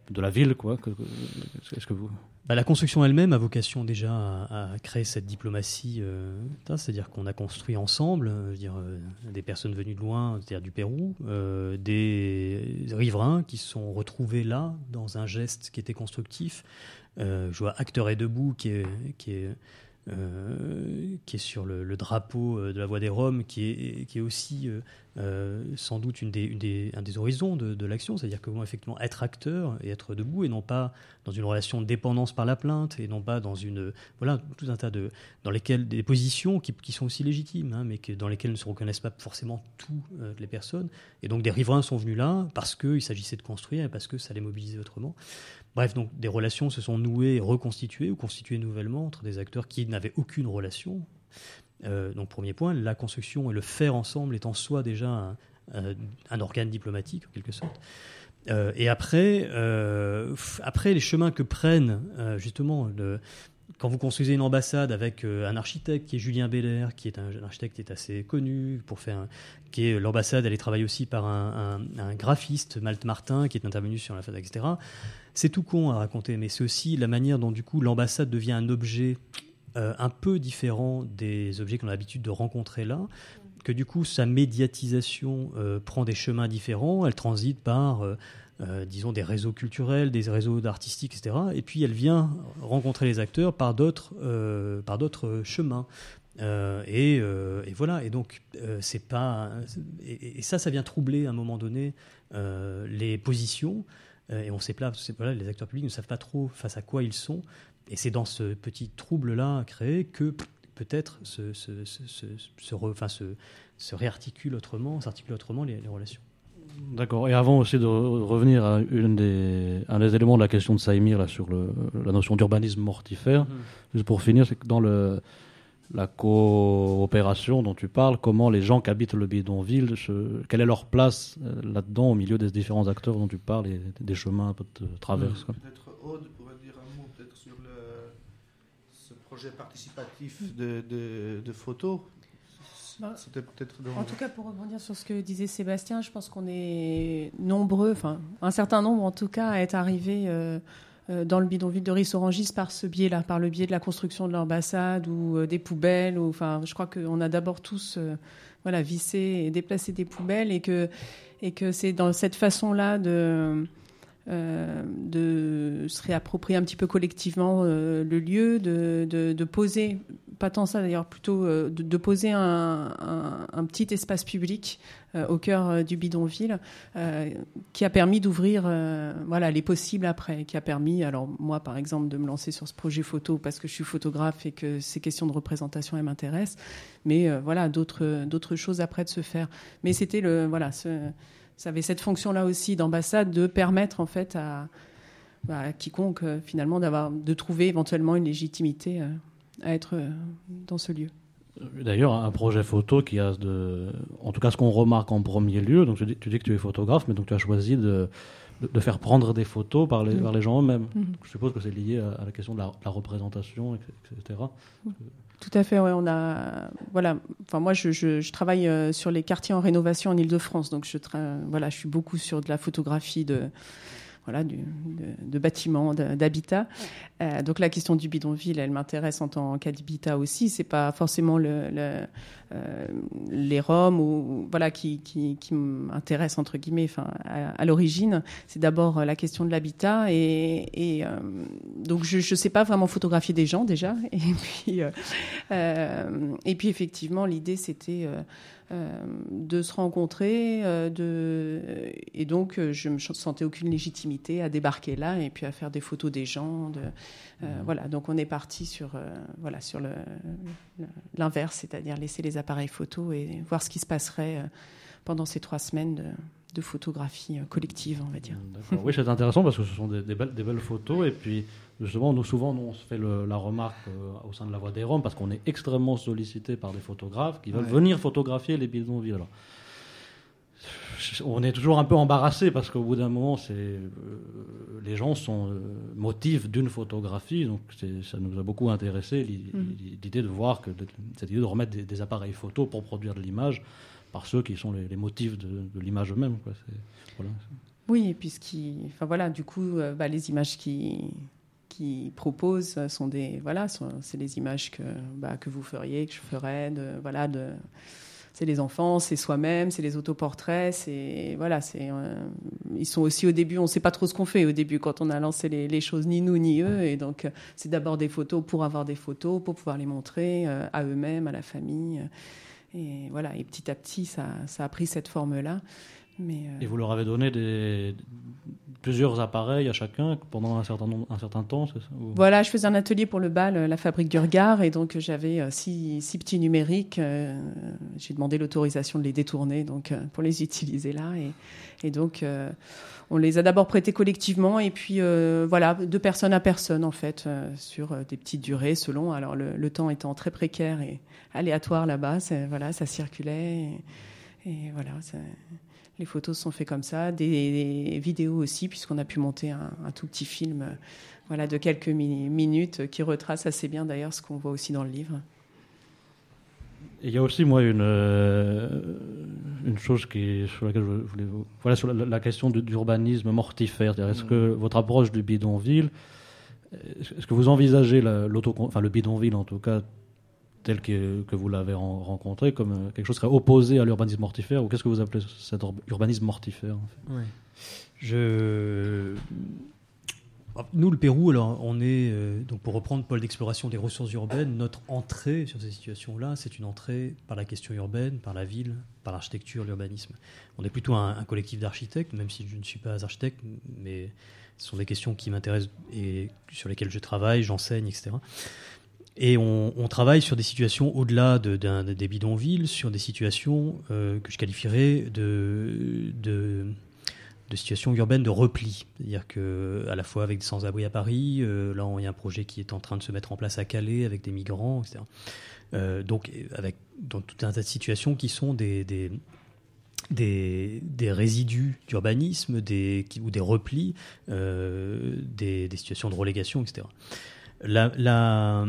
de la ville. Quoi. Est-ce que vous... Bah, la construction elle-même a vocation déjà à, créer cette diplomatie, euh, c'est-à-dire qu'on a construit ensemble, euh, dire, euh, des personnes venues de loin, c'est-à-dire du Pérou, des riverains qui se sont retrouvés là dans un geste qui était constructif. Je vois Acteur et debout qui est, qui est, qui est sur le, drapeau de la Voix des Roms, qui est, qui est aussi euh, sans doute un des horizons de, l'action, c'est-à-dire comment effectivement être acteur et être debout et non pas dans une relation de dépendance par la plainte et non pas dans une voilà tout un tas de dans lesquelles des positions qui, sont aussi légitimes, hein, mais que, dans lesquelles ne se reconnaissent pas forcément toutes les personnes. Et donc des riverains sont venus là parce qu'il s'agissait de construire et parce que ça les mobilisait autrement. Bref, donc des relations se sont nouées, reconstituées ou constituées nouvellement entre des acteurs qui n'avaient aucune relation. Euh, donc premier point, la construction et le faire ensemble est en soi déjà un, un- organe diplomatique en quelque sorte. Euh, et après, euh, après les chemins que prennent euh, justement quand vous construisez une ambassade avec euh, un architecte qui est Julien Belair, qui est un, architecte qui est assez connu pour faire, qui est l'ambassade, elle est travaillée aussi par un graphiste, Malte Martin, qui est intervenu sur la façade, etc. C'est tout con à raconter, mais c'est aussi la manière dont du coup l'ambassade devient un objet euh, un peu différent des objets qu'on a l'habitude de rencontrer là, que du coup sa médiatisation euh, prend des chemins différents, elle transite par, euh, disons, des réseaux culturels, des réseaux artistiques, etc. Et puis elle vient rencontrer les acteurs par d'autres par d'autres chemins. Et, voilà, et donc c'est pas. Et, ça, ça vient troubler à un moment donné les positions. Et on sait pas, les acteurs publics ne savent pas trop face à quoi ils sont. Et c'est dans ce petit trouble-là créé que peut-être se, se, se, se, se re- enfin, se, se réarticule autrement, s'articule autrement les, les relations. D'accord. Et avant aussi de re- revenir à une des, un des éléments de la question de Saïmir là, sur le, la notion d'urbanisme mortifère, Mhm. juste pour finir, c'est que dans le, la coopération dont tu parles, comment les gens qui habitent le bidonville, quelle est leur place euh, là-dedans au milieu des différents acteurs dont tu parles et des chemins un peu de traverse quoi. Peut-être Aude pourrait dire un mot peut-être sur le, ce projet participatif de, de, de photos. Bah, C'était peut-être dans... En tout cas, pour rebondir sur ce que disait Sébastien, je pense qu'on est nombreux, enfin un certain nombre en tout cas, à être arrivés euh, euh, dans le bidonville de Rissorangis par ce biais-là, par le biais de la construction de l'ambassade ou euh, des poubelles. Ou, enfin, je crois qu'on a d'abord tous euh, voilà, vissé et déplacé des poubelles et que, et que c'est dans cette façon-là de. Euh, de se réapproprier un petit peu collectivement euh, le lieu, de, de, poser, pas tant ça d'ailleurs, plutôt euh, de, poser un, un- petit espace public au cœur du bidonville qui a permis d'ouvrir voilà, les possibles après, qui a permis, alors moi par exemple, de me lancer sur ce projet photo parce que je suis photographe et que ces questions de représentation m'intéressent, mais voilà, d'autres choses après de se faire. Mais c'était le, voilà, ça avait cette fonction-là aussi d'ambassade de permettre en fait à, bah, à quiconque euh, finalement d'avoir de trouver éventuellement une légitimité euh, à être euh, dans ce lieu. D'ailleurs, un projet photo qui a de, en tout cas ce qu'on remarque en premier lieu, donc tu dis, tu dis que tu es photographe, mais donc tu as choisi de, de, de faire prendre des photos par les, par les gens eux-mêmes. Mhm. Je suppose que c'est lié à, à la question de la, la représentation, etc. Tout à fait, ouais, on a voilà. Enfin, moi, je, je, je travaille euh, sur les quartiers en rénovation en Île-de-France, donc je tra- voilà, je suis beaucoup sur de la photographie de voilà du, de, de bâtiments, d'habitat. Euh, donc la question du bidonville, elle m'intéresse en tant qu'habitat aussi. C'est pas forcément le, le, euh, les Roms ou voilà qui, qui, qui m'intéressent entre guillemets. Enfin, à, à l'origine, c'est d'abord euh, la question de l'habitat et, et euh, donc je ne sais pas vraiment photographier des gens déjà. Et puis euh, et puis effectivement, l'idée c'était de se rencontrer, de et donc je me sentais aucune légitimité à débarquer là et puis à faire des photos des gens. De, euh, voilà, donc on est parti sur, voilà, sur le- le- l'inverse, c'est-à-dire laisser les appareils photo et voir ce qui se passerait euh, pendant ces trois semaines de, de photographie euh, collective, on va dire. Oui, c'est intéressant parce que ce sont des, des belles, des belles photos. Et puis, justement, nous, souvent, nous, on se fait le- la remarque euh, au sein de la Voix des Roms parce qu'on est extrêmement sollicité par des photographes qui veulent Ouais. venir photographier les bidonvilles. On est toujours un peu embarrassé parce qu'au bout d'un moment, c'est, euh, les gens sont euh, motifs d'une photographie. Donc, ça nous a beaucoup intéressé Mhm. l'idée de voir que de- cette idée de remettre des, des appareils photo pour produire de l'image par ceux qui sont les, les motifs de, de l'image eux-mêmes. voilà. Oui, et puis ce qui, enfin voilà, du coup, euh, bah, les images qui qui proposent sont des, voilà, c'est les images que bah, que vous feriez, que je ferais, de voilà, de, c'est les enfants, c'est soi-même, c'est les autoportraits, c'est voilà, c'est, euh, ils sont aussi au début, on ne sait pas trop ce qu'on fait au début quand on a lancé les, les choses, ni nous ni eux, et donc euh, c'est d'abord des photos pour avoir des photos, pour pouvoir les montrer euh, à eux-mêmes, à la famille, et voilà, et petit à petit, ça, ça a pris cette forme-là. Mais euh, Et vous leur avez donné des, plusieurs appareils à chacun pendant un certain, nombre, un certain temps, c'est ça Ou- Voilà, je faisais un atelier pour le bal, euh, la fabrique du regard, et donc euh, j'avais six, six petits numériques. euh, J'ai demandé l'autorisation de les détourner donc euh, pour les utiliser là, et, et donc on les a d'abord prêtés collectivement, et puis voilà, de personne à personne en fait, sur des petites durées selon. Alors le, le temps étant très précaire et aléatoire là-bas, voilà, ça circulait, et, et voilà. ça- les photos sont faites comme ça, des, des vidéos aussi, puisqu'on a pu monter un, un tout petit film euh, voilà, de quelques mi- minutes euh, qui retrace assez bien d'ailleurs ce qu'on voit aussi dans le livre. Il y a aussi, moi, une, euh, une chose qui, sur laquelle je voulais vous... Voilà, sur la, la question du- d'urbanisme mortifère. Est-ce que votre approche du bidonville, est-ce que vous envisagez la- enfin, le bidonville, en tout cas, tel que, que vous l'avez ren- rencontré, comme euh, quelque chose qui serait opposé à l'urbanisme mortifère Ou qu'est-ce que vous appelez cet ur- urbanisme mortifère en. Je... Nous, le Pérou, alors, on est, euh, donc pour reprendre pôle d'exploration des ressources urbaines, notre entrée sur ces situations-là, c'est une entrée par la question urbaine, par la ville, par l'architecture, l'urbanisme. On est plutôt un collectif d'architectes, même si je ne suis pas architecte, mais ce sont des questions qui m'intéressent et sur lesquelles je travaille, j'enseigne, etc. Et on, travaille sur des situations au-delà de, des bidonvilles, sur des situations euh, que je qualifierais de, de, situations urbaines de repli. C'est-à-dire que à la fois avec des sans-abri à Paris, euh, là il y a un projet qui est en train de se mettre en place à Calais avec des migrants, etc. Euh, donc avec dans tout un tas de situations qui sont des, des, des, résidus d'urbanisme des, ou des replis, des, des situations de relégation, etc. La, la-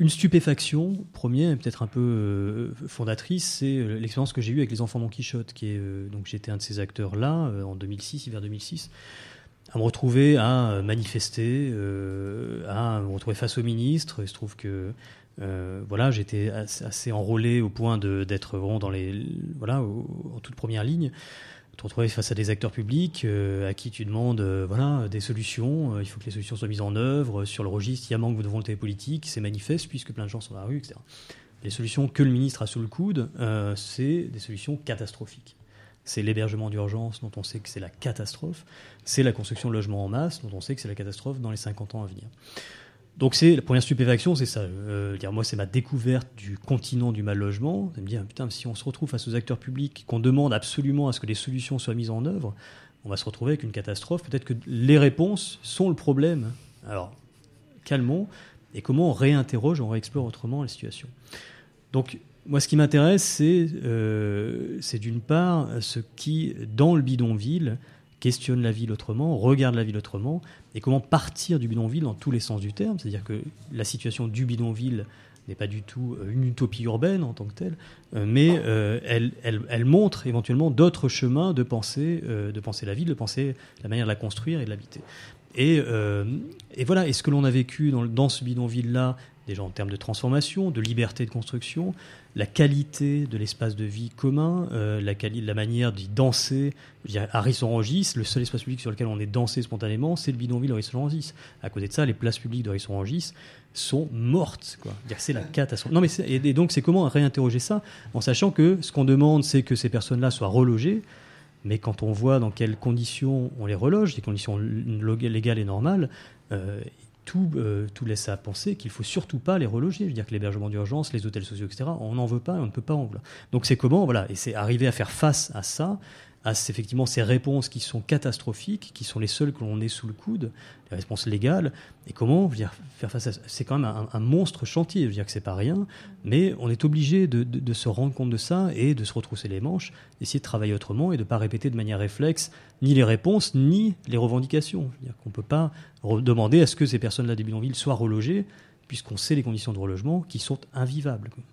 une stupéfaction, première peut-être un peu euh, fondatrice, c'est euh, l'expérience que j'ai eue avec les enfants Don Quichotte, qui est euh, donc j'étais un de ces acteurs-là en 2006, hiver 2006, à me retrouver à manifester, à me retrouver face au ministre. Il se trouve que voilà, j'étais assez, enrôlé au point d'être dans les voilà en toute première ligne te retrouver face à des acteurs publics euh, à qui tu demandes euh, voilà, des solutions. Euh, il faut que les solutions soient mises en œuvre. Sur le registre, il y a manque de volonté politique, c'est manifeste puisque plein de gens sont dans la rue, etc. Les solutions que le ministre a sous le coude, c'est des solutions catastrophiques. C'est l'hébergement d'urgence dont on sait que c'est la catastrophe. C'est la construction de logements en masse dont on sait que c'est la catastrophe dans les 50 ans à venir. Donc c'est la première stupéfaction, c'est ça. Euh, dire moi, c'est ma découverte du continent du mal logement. Me putain, si on se retrouve face aux acteurs publics, qu'on demande absolument à ce que les solutions soient mises en œuvre, on va se retrouver avec une catastrophe. Peut-être que les réponses sont le problème. Alors calmons et comment on réinterroge, on réexplore autrement la situation. Donc moi, ce qui m'intéresse, c'est euh, c'est d'une part ce qui, dans le bidonville, questionne la ville autrement, regarde la ville autrement, et comment partir du bidonville dans tous les sens du terme. C'est-à-dire que la situation du bidonville n'est pas du tout euh, une utopie urbaine en tant que telle, euh, mais euh, elle, montre éventuellement d'autres chemins de penser, de penser la ville, de penser la manière de la construire et de l'habiter. Et, voilà, et ce que l'on a vécu dans ce bidonville-là, déjà en termes de transformation, de liberté de construction, la qualité de l'espace de vie commun, euh, la, la manière d'y danser. À Rissorangis, le seul espace public sur lequel on est dansé spontanément, c'est le bidonville Rissorangis. À côté de ça, les places publiques de Rissorangis sont mortes. C'est la catastrophe. Non, mais et, donc, c'est comment réinterroger ça en sachant que ce qu'on demande, c'est que ces personnes-là soient relogées. Mais quand on voit dans quelles conditions on les reloge, des conditions légales et normales, euh, tout, euh, tout laisse à penser qu'il faut surtout pas les reloger. Je veux dire que l'hébergement d'urgence, les hôtels sociaux, etc., on n'en veut pas et on ne peut pas en vouloir. Donc c'est comment, voilà, et c'est arriver à faire face à ça, à effectivement ces réponses qui sont catastrophiques, qui sont les seules que l'on ait sous le coude, les réponses légales, et comment je veux faire face à ça? C'est quand même un, monstre chantier, je veux dire que c'est pas rien, mais on est obligé de, se rendre compte de ça et de se retrousser les manches, d'essayer de travailler autrement et de ne pas répéter de manière réflexe ni les réponses ni les revendications. Je veux dire qu'on ne peut pas demander à ce que ces personnes-là des bidonvilles soient relogées, puisqu'on sait les conditions de relogement qui sont invivables. quoi.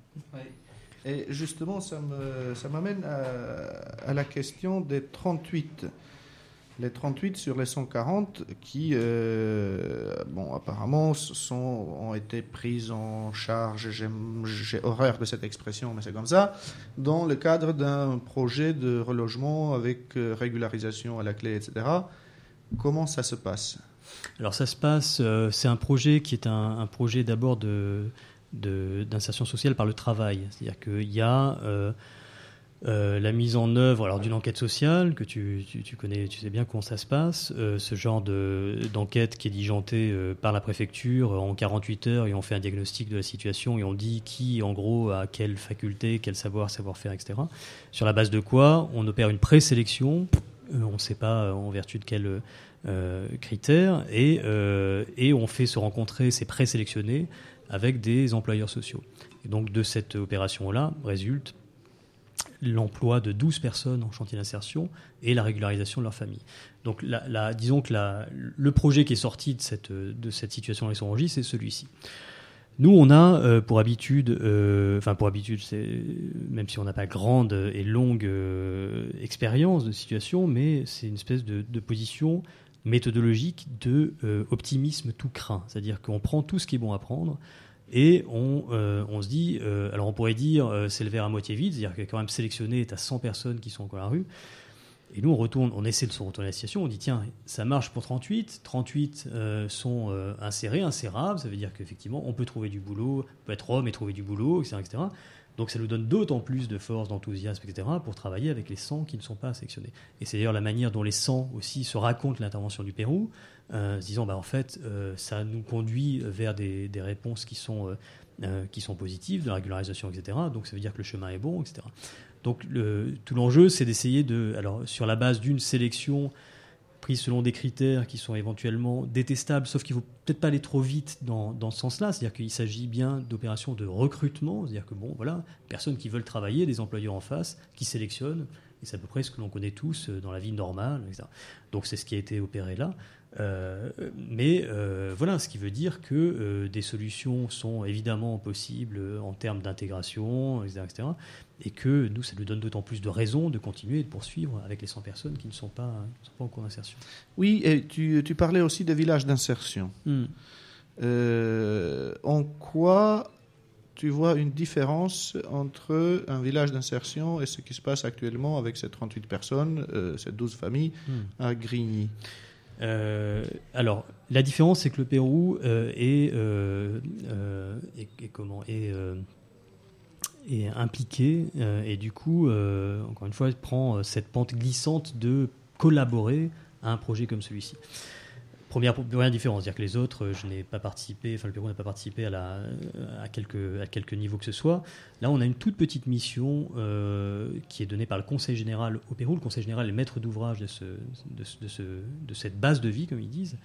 Et justement, ça me- ça m'amène à, à la question des 38. Les 38 sur les 140 qui, euh, bon, apparemment, sont, ont été prises en charge, j'ai horreur de cette expression, mais c'est comme ça, dans le cadre d'un projet de relogement avec euh, régularisation à la clé, etc. Comment ça se passe? Alors ça se passe, euh, c'est un projet qui est un, projet d'abord de- d'insertion sociale par le travail. C'est-à-dire qu'il y a euh, euh, la mise en œuvre d'une enquête sociale, que tu, tu- connais, tu sais bien comment ça se passe, euh, ce genre de, d'enquête qui est diligentée par la préfecture en 48 heures et on fait un diagnostic de la situation et on dit qui en gros a quelle faculté, quel savoir, savoir-faire, etc. Sur la base de quoi on opère une présélection, on ne sait pas en vertu de quel critères et, et on fait se rencontrer ces présélectionnés avec des employeurs sociaux. Et donc de cette opération-là résulte l'emploi de 12 personnes en chantier d'insertion et la régularisation de leur famille. Donc la- disons que la- le projet qui est sorti de cette, situation avec registre, c'est celui-ci. Nous, on a euh, pour habitude, euh, enfin pour habitude, même si on n'a pas grande et longue euh, expérience de situation, mais c'est une espèce de position méthodologique de euh, optimisme tout craint, c'est-à-dire qu'on prend tout ce qui est bon à prendre et on, euh, on se dit, euh, alors on pourrait dire c'est le verre à moitié vide, c'est-à-dire qu'il y a quand même sélectionné, tu as 100 personnes qui sont encore à la rue. Et nous, on retourne, on essaie de se retourner la situation. On dit tiens, ça marche pour 38. 38 euh, sont insérés, insérables. Ça veut dire qu'effectivement, on peut trouver du boulot, on peut être homme et trouver du boulot, etc. etc. Donc ça nous donne d'autant plus de force, d'enthousiasme, etc. pour travailler avec les 100 qui ne sont pas sélectionnés. Et c'est d'ailleurs la manière dont les 100 aussi se racontent l'intervention du Pérou, euh, se disant bah, en fait, euh, ça nous conduit vers des, des réponses qui sont, euh, euh, qui sont positives, de la régularisation, etc. Donc ça veut dire que le chemin est bon, etc. Donc tout l'enjeu, c'est d'essayer de, alors sur la base d'une sélection prise selon des critères qui sont éventuellement détestables, sauf qu'il ne faut peut-être pas aller trop vite dans, dans ce sens-là, c'est-à-dire qu'il s'agit bien d'opérations de recrutement, c'est-à-dire que bon, voilà, personnes qui veulent travailler, des employeurs en face, qui sélectionnent, et c'est à peu près ce que l'on connaît tous euh, dans la vie normale, etc. Donc c'est ce qui a été opéré là. Euh, mais euh, voilà, ce qui veut dire que des solutions sont évidemment possibles en termes d'intégration, etc., et que nous, ça nous donne d'autant plus de raisons de continuer et de poursuivre avec les 100 personnes qui ne sont pas, qui ne sont pas en cours d'insertion. Oui, et tu, tu parlais aussi des villages d'insertion. Hmm. Euh, en quoi tu vois une différence entre un village d'insertion et ce qui se passe actuellement avec ces 38 personnes, euh, ces 12 familles Hmm. à Grigny? Euh, alors, la différence, c'est que le Pérou euh, est, est- est comment? Est, est impliqué euh, et du coup, euh, encore une fois, prend euh, cette pente glissante de collaborer à un projet comme celui-ci. Première, première différence, c'est-à-dire que les autres, je n'ai pas participé, enfin le Pérou n'a pas participé à, la, à, quelques, à quelques niveaux que ce soit. Là, on a une toute petite mission qui est donnée par le Conseil général au Pérou. Le Conseil général est maître d'ouvrage de, ce, de, ce- de, ce- de cette base de vie, comme ils disent.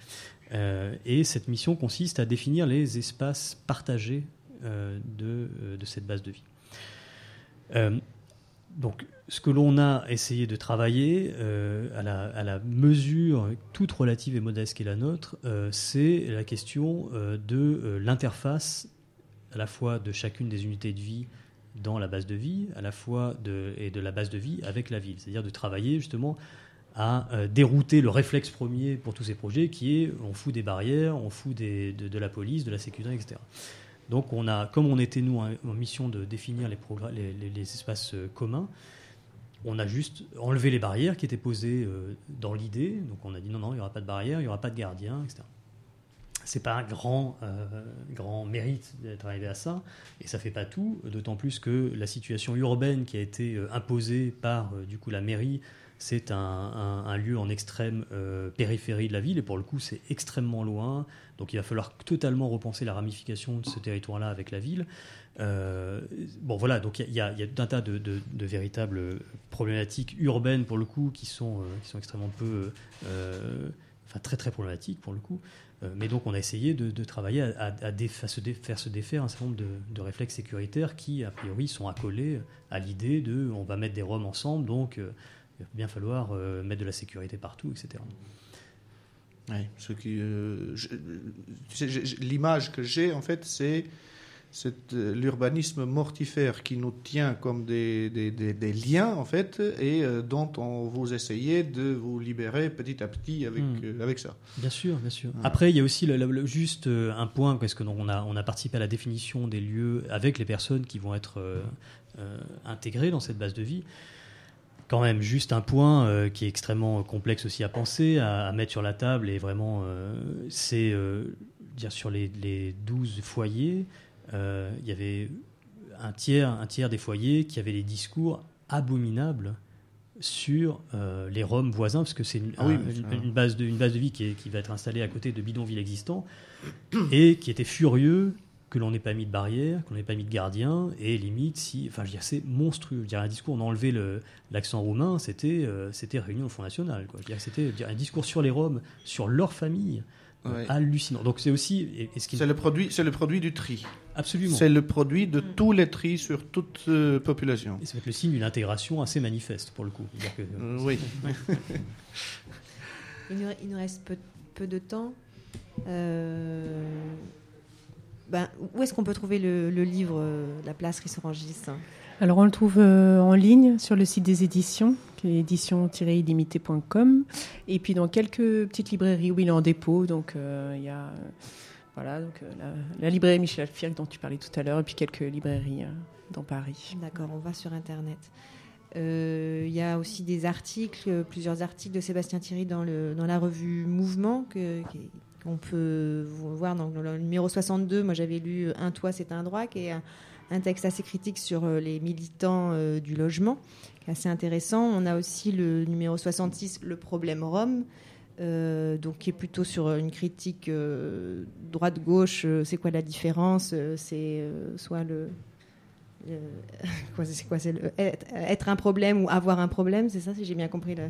Et cette mission consiste à définir les espaces partagés de, de cette base de vie. Euh, donc, ce que l'on a essayé de travailler euh, à, la, mesure toute relative et modeste qui est la nôtre, euh, c'est la question de l'interface à la fois de chacune des unités de vie dans la base de vie, à la fois et de la base de vie avec la ville. C'est-à-dire de travailler justement à dérouter le réflexe premier pour tous ces projets qui est on fout des barrières, on fout des- de, de la police, de la sécurité, etc. Donc, on a, comme on était, nous, en, mission de définir les, espaces euh, communs, on a juste enlevé les barrières qui étaient posées euh, dans l'idée. Donc, on a dit non, non, il n'y aura pas de barrières, il n'y aura pas de gardiens, etc. c'est pas un grand, euh, grand mérite d'être arrivé à ça, et ça fait pas tout, d'autant plus que la situation urbaine qui a été imposée par du coup la mairie, c'est un, lieu en extrême euh, périphérie de la ville, et pour le coup c'est extrêmement loin, donc il va falloir totalement repenser la ramification de ce territoire-là avec la ville. Euh, bon voilà, donc il y, y a tout un tas de, véritables problématiques urbaines pour le coup qui sont, euh, extrêmement peu, enfin très très problématiques pour le coup. Mais donc on a essayé de, travailler à, se faire se défaire un certain nombre de, de réflexes sécuritaires qui a priori sont accolés à l'idée de on va mettre des Roms ensemble, donc il va bien falloir euh, mettre de la sécurité partout, etc. Ouais, ce qui, euh, l'image que j'ai en fait, c'est euh, l'urbanisme mortifère qui nous tient comme des, des, des- des liens en fait, et dont on vous essayez de vous libérer petit à petit avec Hmm. avec ça. Bien sûr, bien sûr. Voilà. Après, il y a aussi le- le- le- juste un point, parce que donc, on, a, on a participé à la définition des lieux avec les personnes qui vont être intégrées dans cette base de vie. Quand même, juste un point euh, qui est extrêmement complexe aussi à penser, à, à mettre sur la table, et vraiment, euh, c'est euh, dire sur les, les 12 foyers, il y avait un tiers, un tiers des foyers qui avaient des discours abominables sur les Roms voisins, parce que c'est une, Ah oui, un- mais une- ça- une base de, une base de vie qui, est- qui va être installée à côté de bidonvilles existants, et qui était furieux que l'on n'ait pas mis de barrière, qu'on n'ait pas mis de gardien, et limite, si, enfin, je veux dire, c'est monstrueux. Je veux dire, un discours, on a enlevé le- l'accent roumain, c'était, euh, c'était réunion au Front National, quoi. Je veux dire, c'était je veux dire, un discours sur les Roms, sur leur famille, euh, Ouais. hallucinant. Donc c'est aussi, ce C'est le produit, c'est le produit du tri. Absolument. C'est le produit de tous les tris sur toute euh, population. Et ça va être le signe d'une intégration assez manifeste pour le coup. Que- Euh, oui. Il nous, il nous reste peu, peu de temps. Euh, ben, où est-ce qu'on peut trouver le, le livre euh, La place Rissorangis Alors on le trouve euh, en ligne sur le site des éditions, qui est édition-illimité.com, et puis dans quelques petites librairies où il est en dépôt. Donc euh, il y a voilà donc la, la librairie Michel Firk dont tu parlais tout à l'heure, et puis quelques librairies euh, dans Paris. D'accord, on va sur Internet. Euh, Il y a aussi des articles, plusieurs articles de Sébastien Thierry dans, le, dans la revue Mouvement que- qui- qu'on peut voir dans le numéro 62. Moi, j'avais lu Un toit, c'est un droit, qui est un, texte assez critique sur euh, les militants euh, du logement, qui est assez intéressant. On a aussi le numéro 66, Le problème Rome. euh, donc qui est plutôt sur une critique droite-gauche, c'est quoi la différence C'est soit le, quoi, c'est quoi c'est être, un problème ou avoir un problème, c'est ça si j'ai bien compris le,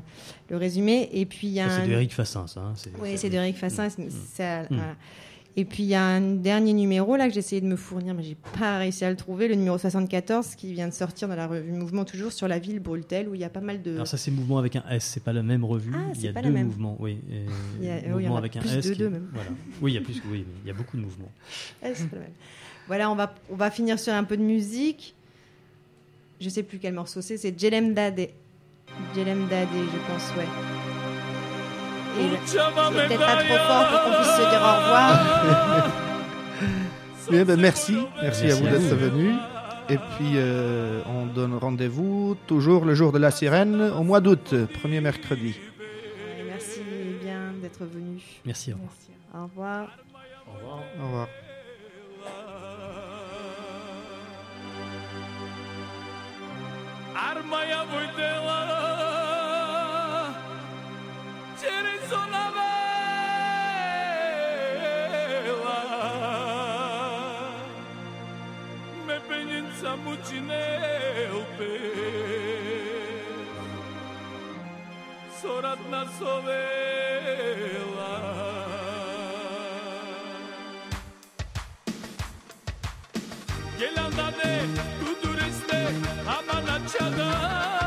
le résumé. Et puis il y a Ça, c'est un- de Eric Fassin, ça, hein, Oui, c'est- c'est de Eric Fassin. Mm. ça- Mm. voilà. Et puis il y a un dernier numéro là que j'ai essayé de me fournir, mais j'ai pas réussi à le trouver, le numéro 74 qui vient de sortir dans la revue Mouvement toujours sur la ville Bruxelles où il y a pas mal de Alors ça c'est mouvement avec un S, c'est pas la même revue. Ah, il y a deux la même. mouvements, oui. et Il y a- oui, il y en mouvement a avec un plus S. de qui- deux, même. Voilà. Oui, il y a plus, oui, il y a beaucoup de mouvements. Ah, c'est pas mal. Voilà, on va, on va finir sur un peu de musique. Je sais plus quel morceau c'est, c'est Jelem Dade. Jelem Dade, je pense, ouais. Et le- c'est peut-être pas trop fort pour qu'on puisse se dire au revoir. Bien, ben, merci, merci, Merci à vous d'être venus. Et puis, euh, on donne rendez-vous toujours le jour de la sirène au mois d'août, premier mercredi. Et merci bien d'être venu. Merci, au revoir. Au revoir. Au revoir. Au revoir. Armaya vojdela Через ona vela Me penjenca mučine upe Soradna sovela Gelandane tudureste I'm a natural.